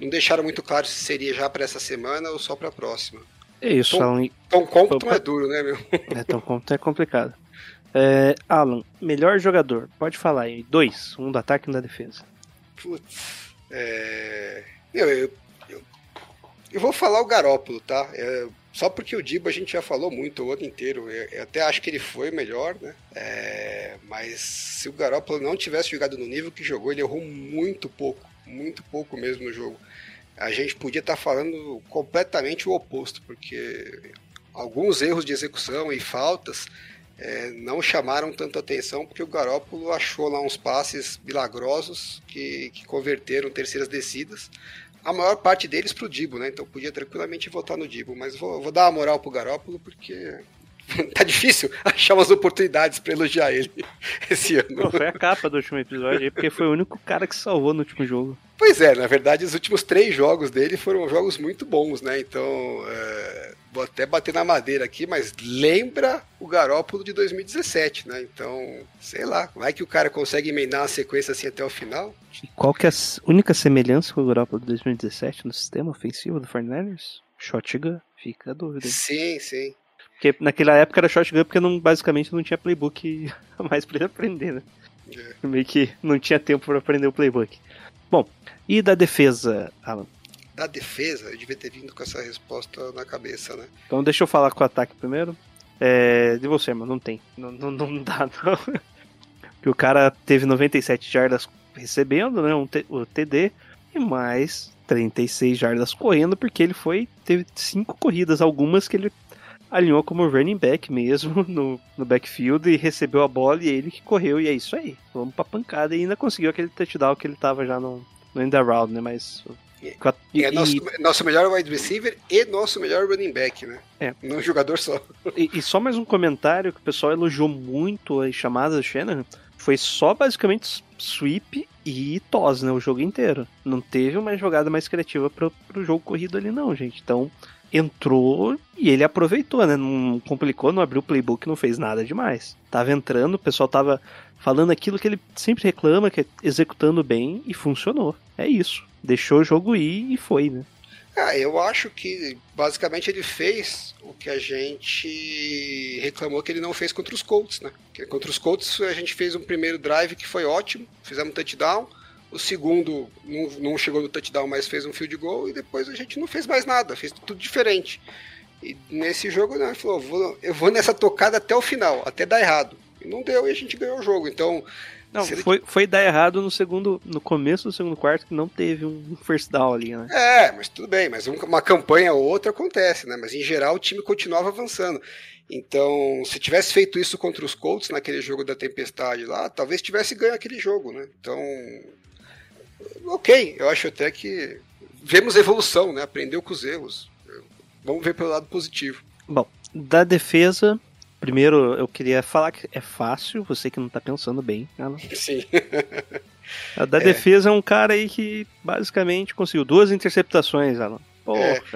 não deixaram muito claro se seria já para essa semana ou só para a próxima. É isso, Tom- Alan. Tom Compton Opa. é duro, né, meu? É, Tom Compton é complicado. É, Alan, melhor jogador. Pode falar aí. Dois. Um do ataque e um da defesa. Putz, é... Meu, eu, eu, eu vou falar o Garópolo, tá? É, só porque o Dibo a gente já falou muito o ano inteiro. Eu, eu até acho que ele foi melhor, né? É, mas se o Garópolo não tivesse jogado no nível que jogou, ele errou muito pouco. Muito pouco mesmo no jogo. A gente podia estar falando completamente o oposto, porque alguns erros de execução e faltas é, não chamaram tanto atenção porque o Garópolo achou lá uns passes milagrosos que, que converteram terceiras descidas. A maior parte deles pro Dibo, né? Então podia tranquilamente votar no Dibo, mas vou, vou dar uma moral pro Garópolo porque tá difícil achar umas oportunidades para elogiar ele esse ano. Pô, foi a capa do último episódio aí, porque foi o único cara que salvou no último jogo. Pois é, na verdade, os últimos três jogos dele foram jogos muito bons, né? Então, é, vou até bater na madeira aqui, mas lembra o Garópolo de 2017, né? Então, sei lá, vai que o cara consegue emendar uma sequência assim até o final? E qual que é a única semelhança com o Garoppolo de 2017 no sistema ofensivo do 49ers? Shotgun. Fica a dúvida. hein? Sim, sim. Porque naquela época era shotgun porque não, basicamente não tinha playbook a mais pra ele aprender, né? É. Meio que não tinha tempo pra aprender o playbook. Bom, e da defesa, Alan? Da defesa, eu devia ter vindo com essa resposta na cabeça, né? Então deixa eu falar com o ataque primeiro. É, de você, mano, não tem. Não, não, não dá, não. Porque o cara teve 97 jardas recebendo, né? Um T- o TD e mais 36 jardas correndo, porque ele foi. Teve cinco corridas, algumas que ele alinhou como running back mesmo no, no backfield e recebeu a bola e ele que correu, e é isso aí. Vamos pra pancada e ainda conseguiu aquele touchdown que ele tava já no, no end around, né? Mas. E, é nosso, nosso melhor wide receiver e nosso melhor running back, né? É. Num jogador só. E, e só mais um comentário que o pessoal elogiou muito as chamadas do Shanahan. Foi só basicamente sweep e tos, né? O jogo inteiro. Não teve uma jogada mais criativa pro, pro jogo corrido ali, não, gente. Então, entrou e ele aproveitou, né? Não complicou, não abriu o playbook, não fez nada demais. Tava entrando, o pessoal tava falando aquilo que ele sempre reclama, que é executando bem, e funcionou. É isso. Deixou o jogo ir e foi, né? Ah, eu acho que basicamente ele fez o que a gente reclamou que ele não fez contra os Colts, né? Que contra os Colts a gente fez um primeiro drive que foi ótimo, fizemos um touchdown. O segundo não, não chegou no touchdown, mas fez um field goal e depois a gente não fez mais nada, fez tudo diferente. E nesse jogo ele falou, vou, eu vou nessa tocada até o final, até dar errado. E não deu e a gente ganhou o jogo. Então, Não, ele foi, foi dar errado no segundo, no começo do segundo quarto, que não teve um first down ali, né? É, mas tudo bem, mas um- uma campanha ou outra acontece, né? Mas em geral o time continuava avançando. Então, se tivesse feito isso contra os Colts naquele jogo da tempestade lá, talvez tivesse ganho aquele jogo, né? Então, ok, eu acho até que vemos evolução, né? Aprendeu com os erros. Vamos ver pelo lado positivo. Bom, da defesa, primeiro eu queria falar que é fácil, você que não tá pensando bem, Alan. Sim. A da defesa é um cara aí que basicamente conseguiu duas interceptações, Alan.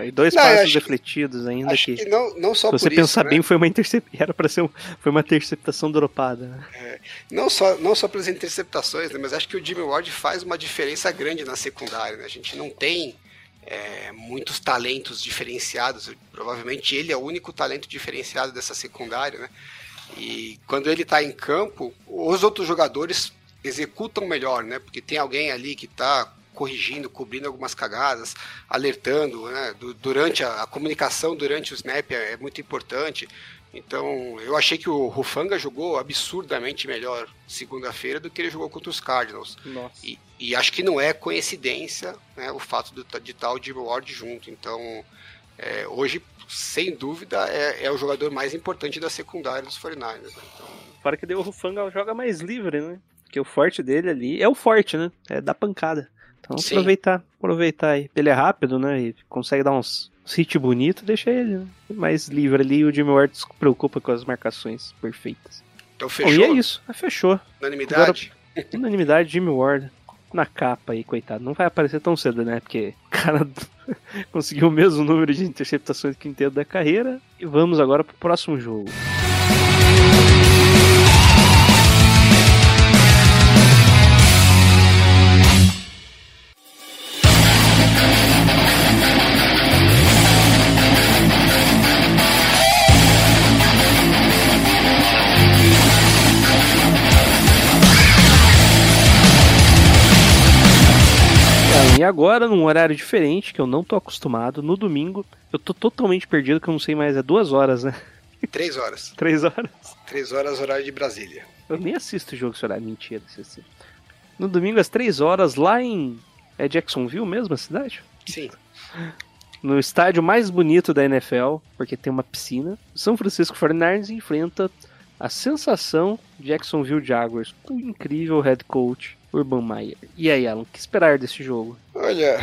E dois É. Não, eu passes acho que- defletidos ainda acho que. que não, não só Se você por pensar isso, né? bem, foi uma interceptação. Era pra ser um... foi uma interceptação dropada. né? Não só, não só pelas interceptações, né, mas acho que o Jimmy Ward faz uma diferença grande na secundária. Né? A gente não tem é, muitos talentos diferenciados. Provavelmente ele é o único talento diferenciado dessa secundária. Né? E quando ele está em campo, os outros jogadores executam melhor, né? porque tem alguém ali que está corrigindo, cobrindo algumas cagadas, alertando, né? Du- durante a, a comunicação durante o snap é, é muito importante. Então, eu achei que o Rufanga jogou absurdamente melhor segunda-feira do que ele jogou contra os Cardinals. E, e acho que não é coincidência né, o fato do, de estar o Jimmy Ward junto. Então, é, hoje, sem dúvida, é, é o jogador mais importante da secundária dos 49ers. Né? Então, Fora que deu o Rufanga joga mais livre, né? Porque o forte dele ali é o forte, né? É dar pancada. Então Sim. aproveitar, aproveitar aí. Ele é rápido, né? E consegue dar uns hit bonito, deixa ele né? mais livre ali. E o Jimmy Ward se preocupa com as marcações perfeitas. então Bom, fechou? e é isso. Ah, fechou. Unanimidade? Unanimidade, Jimmy Ward na capa aí, coitado. Não vai aparecer tão cedo, né? Porque o cara conseguiu o mesmo número de interceptações que inteiro da carreira. E vamos agora pro próximo jogo. Agora, num horário diferente, que eu não tô acostumado, no domingo, eu tô totalmente perdido, que eu não sei mais, é duas horas, né? Três horas. Três horas. Três horas, horário de Brasília. Eu nem assisto o jogo esse horário, mentira. assisto. No domingo, às três horas, lá em. É Jacksonville mesmo, a cidade? Sim. No estádio mais bonito da NFL, porque tem uma piscina, o São Francisco 49ers enfrenta a sensação Jacksonville Jaguars, com o incrível head coach Urban Meyer. E aí, Alan, o que esperar desse jogo? Olha,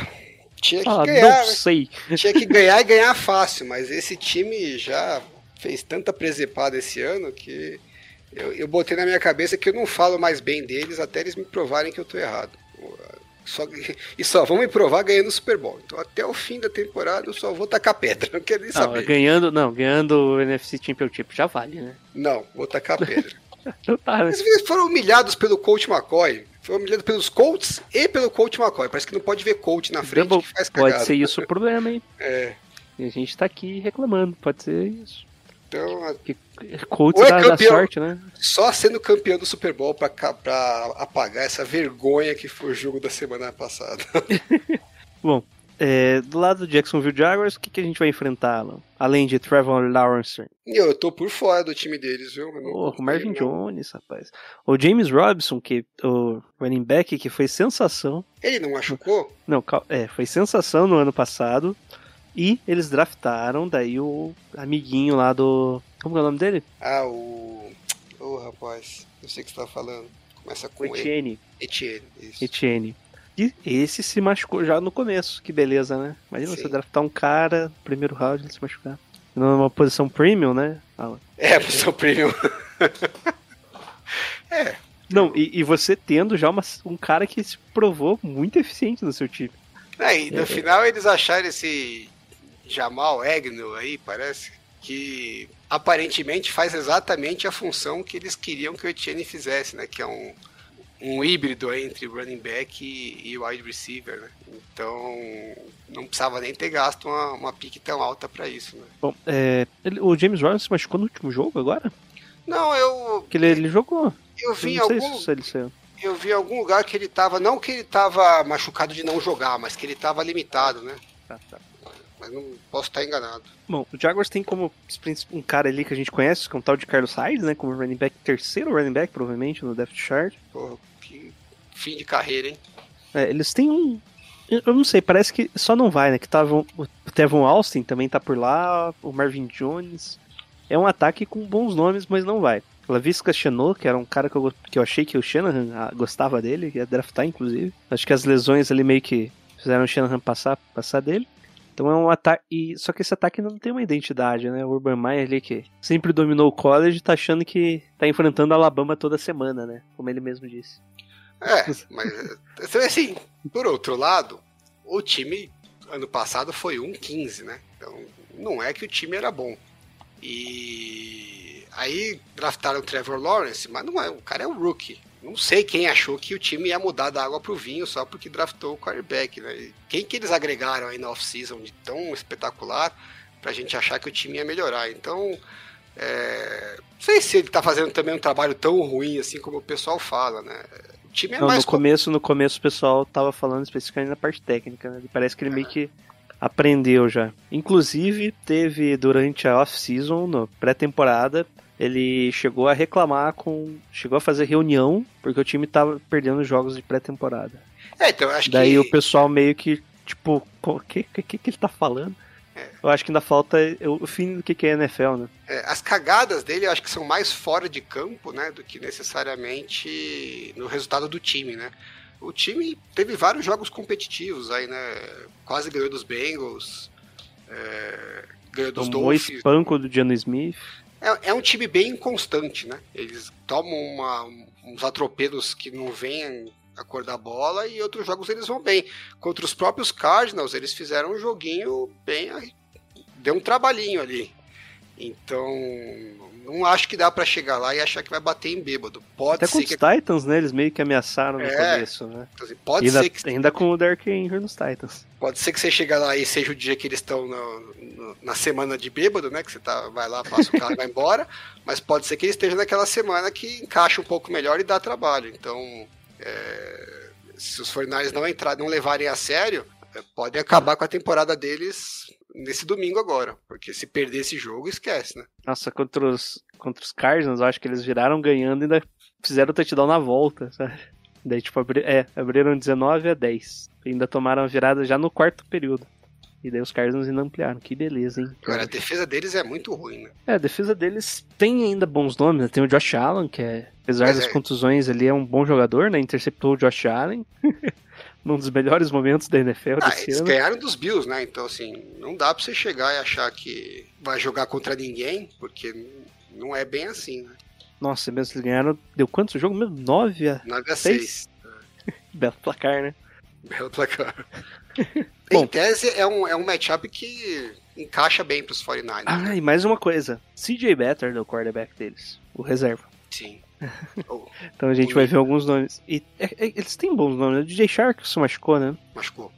tinha que Ah, ganhar, não né? sei. Tinha que ganhar e ganhar fácil, mas esse time já fez tanta presepada esse ano que eu, eu botei na minha cabeça que eu não falo mais bem deles até eles me provarem que eu tô errado. Só, e só vão me provar ganhando o Super Bowl. Então até o fim da temporada eu só vou tacar pedra, não quero nem Não, saber. ganhando, não, ganhando o NFC Championship já vale, né? Não, vou tacar pedra. Tá, né? Eles foram humilhados pelo coach McCoy. Foram humilhados pelos Colts e pelo coach McCoy. Parece que não pode ver coach na frente Double- que faz cagada. Pode ser isso o problema, hein? É, E a gente tá aqui reclamando, pode ser isso. então, Que Colts Ou é dá, dá campeão. sorte, né? só sendo campeão do Super Bowl pra, pra apagar essa vergonha que foi o jogo da semana passada. Bom, é, do lado do Jacksonville Jaguars, o que, que a gente vai enfrentar, Alan? Além de Trevor Lawrence, eu tô por fora do time deles, viu? Oh, o Marvin não. Jones, rapaz. O James Robinson, que o running back, que foi sensação. Ele não machucou? Não, é, foi sensação no ano passado. E eles draftaram daí o amiguinho lá do. Como que é o nome dele? Ah, o. Ô, rapaz, eu sei o que você tá falando. Começa O com E. Etienne. Etienne. Isso. Etienne. E esse se machucou já no começo, que beleza, né? Imagina Sim. você draftar um cara, no primeiro round, ele se machucar. Numa posição premium, né? Alan? É, posição premium. Não, e, e você tendo já uma- um cara que se provou muito eficiente no seu time. É, e no final eles acharam esse Jamal Agnew aí, parece, que aparentemente faz exatamente a função que eles queriam que o Etienne fizesse, né? Que é um, um híbrido entre running back e, wide receiver, né? Então não precisava nem ter gasto uma, uma pique tão alta pra isso, né? Bom, é, ele- o James Robinson se machucou no último jogo agora? Não, eu, Porque ele, ele jogou. eu vi em Eu algum, se ele saiu. eu vi em algum lugar que ele tava, não que ele tava machucado de não jogar, mas que ele tava limitado, né? Tá, tá. Mas não posso estar enganado. Bom, o Jaguars tem como um cara ali que a gente conhece, que é um tal de Carlos Hyde, né? Como running back, terceiro running back, provavelmente, no depth chart. Porra, que fim de carreira, hein? É, eles têm um. Eu não sei, parece que só não vai, né? Que tava o Tevon Austin também tá por lá, o Marvin Jones. É um ataque com bons nomes, mas não vai. Lavisca Chanot, que era um cara que eu, que eu achei que o Shanahan ah, gostava dele, ia draftar inclusive. Acho que as lesões ali meio que fizeram o Shanahan passar, passar dele. Então é um ataque. E, só que esse ataque não tem uma identidade, né? O Urban Meyer ali que sempre dominou o college tá achando que tá enfrentando a Alabama toda semana, né? Como ele mesmo disse. É, mas então, assim, por outro lado, o time ano passado foi 1-15, né? Então não é que o time era bom. E aí draftaram o Trevor Lawrence, mas não é, o cara é um rookie. Não sei quem achou que o time ia mudar da água pro vinho só porque draftou o quarterback, né? E Quem que eles agregaram aí na off-season de tão espetacular pra gente achar que o time ia melhorar? Então, é, não sei se ele tá fazendo também um trabalho tão ruim assim como o pessoal fala, né? Time é Não, mais no começo, no começo o pessoal tava falando especificamente na parte técnica, né? Parece que ele meio que aprendeu já. Inclusive, teve durante a off-season, no pré-temporada, ele chegou a reclamar com. Chegou a fazer reunião, porque o time tava perdendo jogos de pré-temporada. É, então eu acho Daí que o pessoal meio que, tipo, o que, que, que ele tá falando? Eu acho que ainda falta o fim do que é NFL, né? é, as cagadas dele eu acho que são mais fora de campo, né, do que necessariamente no resultado do time, né? O time teve vários jogos competitivos aí, né? Quase ganhou dos Bengals, é, ganhou dos Tomou Dolphins. espanco do Jano Smith. É, é um time bem inconstante, né? Eles tomam uma- uns atropelos que não vêm a cor da bola e outros jogos eles vão bem. Contra os próprios Cardinals, eles fizeram um joguinho bem. Deu um trabalhinho ali. Então, não acho que dá pra chegar lá e achar que vai bater em bêbado. Pode Até com ser os que. Titans, né? Eles meio que ameaçaram no É. começo, né? Pode ainda, ser que ainda com o Derrick Henry nos Titans. Pode ser que você chega lá e seja o dia que eles estão no- na semana de bêbado, né? Que você tá, vai lá, passa o carro e vai embora. Mas pode ser que eles estejam naquela semana que encaixa um pouco melhor e dá trabalho. Então, é, se os 49ers não entrar, não levarem a sério, é, podem acabar com a temporada deles nesse domingo agora. Porque se perder esse jogo, esquece, né? Nossa, contra os, contra os Cardinals, eu acho que eles viraram ganhando e ainda fizeram o touchdown na volta, sabe? Daí, tipo, abri é, abriram 19 a 10. E ainda tomaram a virada já no quarto período. E daí os Cardinals ainda ampliaram. Que beleza, hein? Agora, a defesa deles é muito ruim, né? É, a defesa deles tem ainda bons nomes, né? Tem o Josh Allen, que é, apesar Mas das é. contusões, ele é um bom jogador, né? Interceptou o Josh Allen. num dos melhores momentos da NFL Ah, desse eles ano. ganharam dos Bills, né? Então, assim, não dá pra você chegar e achar que vai jogar contra ninguém, porque não é bem assim, né? Nossa, mesmo eles ganharam. Deu quantos jogos mesmo? 9 a 9 a Seis? 6. belo placar, né? Belo placar. Bom. em tese, é um, é um matchup que encaixa bem pros 49ers. Ah, né? e mais uma coisa. CJ Better do quarterback deles, o reserva. Sim. Então a gente vai ver alguns nomes. E é- é- eles têm bons nomes. O DJ Shark se machucou, né? machucou.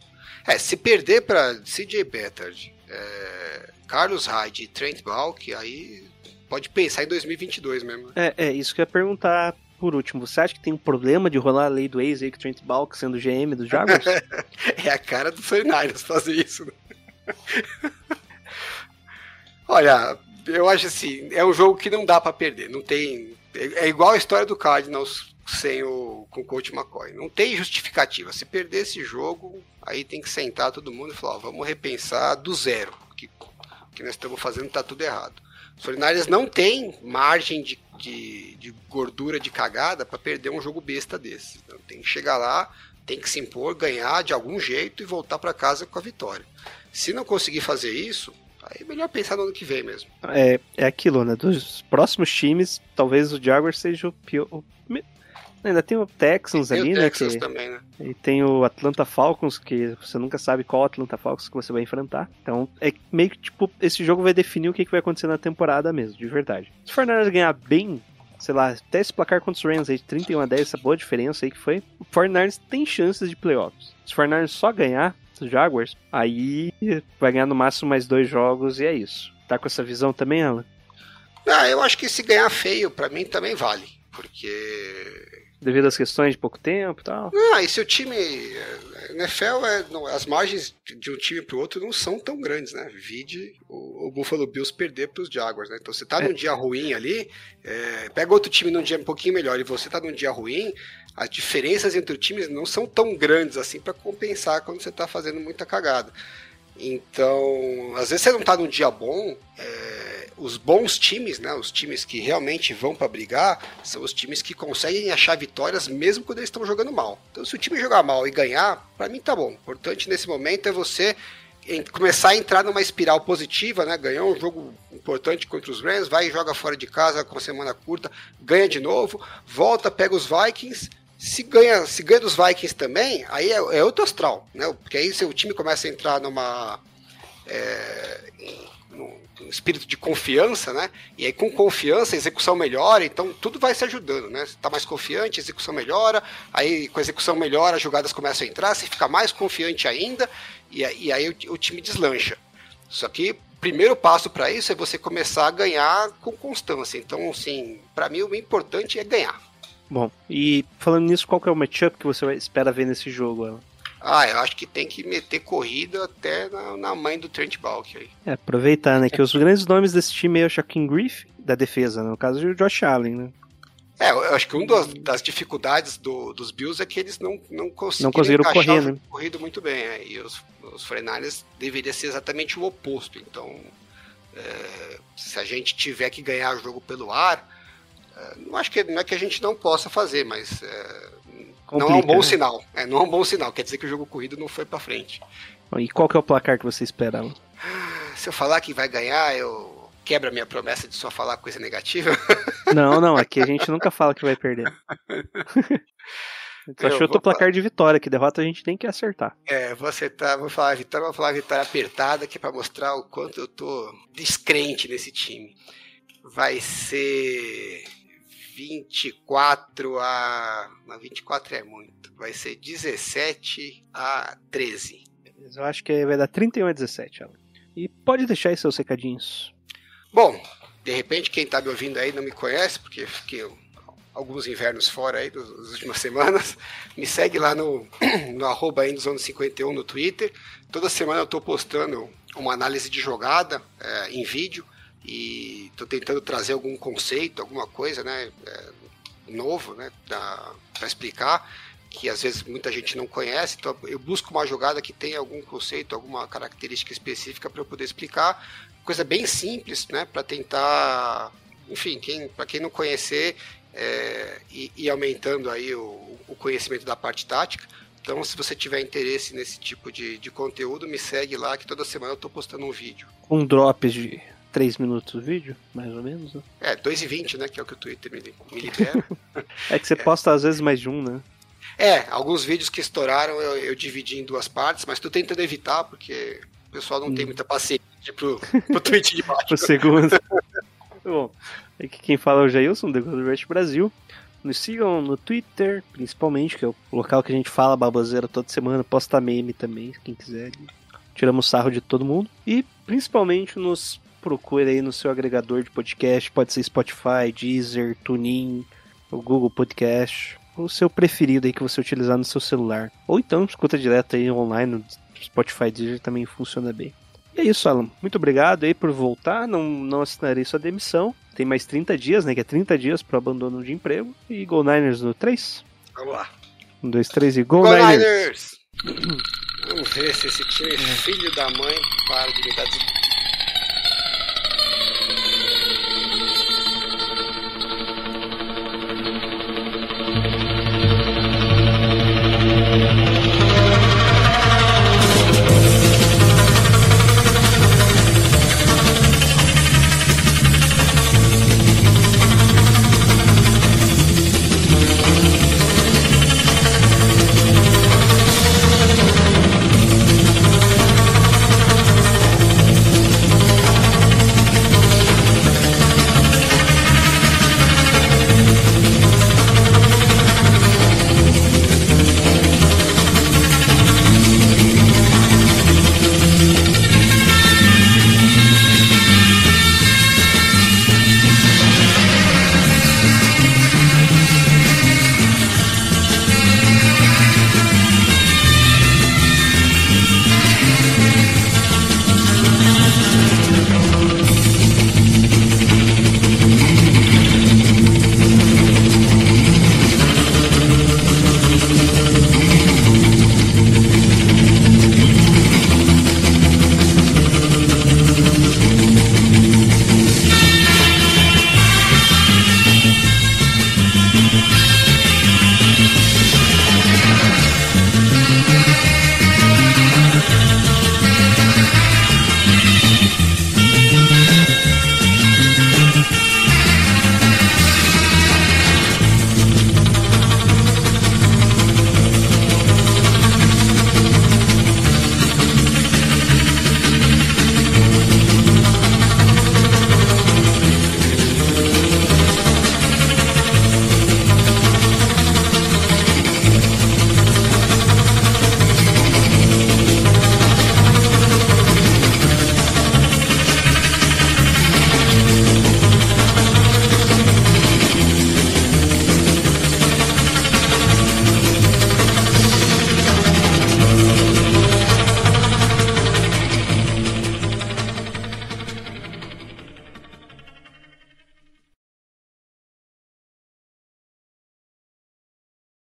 É, se perder pra CJ Beathard, é, Carlos Hyde e Trent Balk, aí pode pensar em 2022 mesmo. né? É, é isso que eu ia perguntar por último. Você acha que tem um problema de rolar a lei do ex aí com o Trent Balk sendo GM dos Jaguars? É a cara dos 49ers fazer isso. Né? Olha, eu acho assim, é um jogo que não dá pra perder. Não tem. É é igual a história do Cardinals sem o com o coach McCoy. Não tem justificativa. Se perder esse jogo, aí tem que sentar todo mundo e falar, ó, vamos repensar do zero. Que que nós estamos fazendo tá tudo errado. Os 49ers não tem margem de, de, de gordura de cagada pra perder um jogo besta desse. Então, tem que chegar lá, tem que se impor, ganhar de algum jeito e voltar pra casa com a vitória. Se não conseguir fazer isso, aí é melhor pensar no ano que vem mesmo. é, é aquilo, né? Dos próximos times, talvez o Jaguars seja o pior. o Ainda tem o Texans Tem ali, o né? Que, também, né? e tem o Atlanta Falcons, que você nunca sabe qual Atlanta Falcons que você vai enfrentar. Então é meio que tipo, esse jogo vai definir o que, que vai acontecer na temporada mesmo, de verdade. Se o Fortnite ganhar bem, sei lá, até esse placar contra os Rams aí de 31 a 10, essa boa diferença aí que foi, o Fortnite tem chances de playoffs. Se o Fortnite só ganhar Jaguars, aí vai ganhar no máximo mais dois jogos e é isso. Tá com essa visão também, Alan? Ah, eu acho que se ganhar feio, pra mim também vale. Porque. Devido às questões de pouco tempo e tal. Ah, e se o time. eh, NFL, é, não- as margens de um time pro outro não são tão grandes, né? Vide o, o Buffalo Bills perder pros Jaguars, né? Então você tá num dia ruim ali, eh, pega outro time num dia um pouquinho melhor e você tá num dia ruim, as diferenças entre os times não são tão grandes assim pra compensar quando você tá fazendo muita cagada. Então, às vezes você não tá num dia bom, é, os bons times, né, os times que realmente vão pra brigar, são os times que conseguem achar vitórias mesmo quando eles estão jogando mal. Então, se o time jogar mal e ganhar, pra mim tá bom. O importante nesse momento é você começar a entrar numa espiral positiva, né? Ganhou um jogo importante contra os Rams, vai e joga fora de casa com semana curta, ganha de novo, volta, pega os Vikings. Se ganha, se ganha dos Vikings também, aí é, é outro astral, né? Porque aí se o time começa a entrar numa é, espírito de confiança, né? E aí com confiança a execução melhora, então tudo vai se ajudando, né? Você tá mais confiante, a execução melhora, aí com a execução melhora as jogadas começam a entrar, você fica mais confiante ainda, e, e aí o, o time deslancha. Só que o primeiro passo para isso é você começar a ganhar com constância. Então, assim, para mim o importante é ganhar. Bom, e falando nisso, qual que é o matchup que você espera ver nesse jogo, Alan? Ah, eu acho que tem que meter corrida até na, na mãe do Trent Balk aí. É, aproveitar, né? Que os grandes nomes desse time é o Shaquem Griff, da defesa, né? no caso o Josh Allen, né? É, eu acho que uma das, dificuldades do- dos Bills é que eles não, não conseguiram, Não conseguiram correr, né? corrido muito bem. é, e os, os 49ers deveria ser exatamente o oposto. Então, é, se a gente tiver que ganhar o jogo pelo ar, não acho que não é que a gente não possa fazer, mas é, não é um bom né? sinal. É, não é um bom sinal. Quer dizer que o jogo corrido não foi pra frente. E qual que é o placar que você espera, Alan? Se eu falar que vai ganhar, eu quebro a minha promessa de só falar coisa negativa. Não, não, aqui a gente nunca fala que vai perder. Só Eu chuta o placar de vitória, que derrota a gente tem que acertar. É, vou acertar, vou falar a vitória, vou falar a vitória apertada, que é pra mostrar o quanto eu tô descrente nesse time. Vai ser 24 a. Não, 24 é muito. Vai ser 17 a 13. Eu acho que vai dar 31 a 17, Alan. E pode deixar aí seus recadinhos. Bom, de repente quem tá me ouvindo aí não me conhece, porque fiquei alguns invernos fora aí das últimas semanas, me segue lá no, no arroba Endzone51 no Twitter. Toda semana eu tô postando uma análise de jogada é, em vídeo e tô tentando trazer algum conceito, alguma coisa, né, é, novo, né, para explicar que às vezes muita gente não conhece, então eu busco uma jogada que tenha algum conceito, alguma característica específica para eu poder explicar, coisa bem simples, né, para tentar, enfim, quem, para quem não conhecer é, e, e aumentando aí o, o conhecimento da parte tática. Então, se você tiver interesse nesse tipo de, de conteúdo, me segue lá que toda semana eu estou postando um vídeo. Com drops de 3 minutos o vídeo, mais ou menos. Né? É, 2,20, né? Que é o que o Twitter me, me libera. É que você posta às vezes mais de um, né? É, alguns vídeos que estouraram eu, eu dividi em duas partes, mas tô tentando evitar, porque o pessoal não tem muita paciência pro, pro tweet de baixo. Pro segundo. Bom, aqui quem fala é o Jailson, do Gold Rush Brasil. Nos sigam no Twitter, principalmente, que é o local que a gente fala baboseira toda semana, posta meme também, quem quiser. Tiramos sarro de todo mundo. E principalmente nos procure aí no seu agregador de podcast, pode ser Spotify, Deezer, TuneIn, o Google Podcast, o seu preferido aí que você utilizar no seu celular. Ou então escuta direto aí online no Spotify Deezer também funciona bem. E é isso, Alan. Muito obrigado aí por voltar. Não, não assinarei sua demissão. Tem mais 30 dias, né? Que é 30 dias pro abandono de emprego. E Go Niners no 3. Vamos lá. 1, 2, 3 e Go, Go Niners! Niners! Vamos ver se esse time, filho da mãe, para de me dar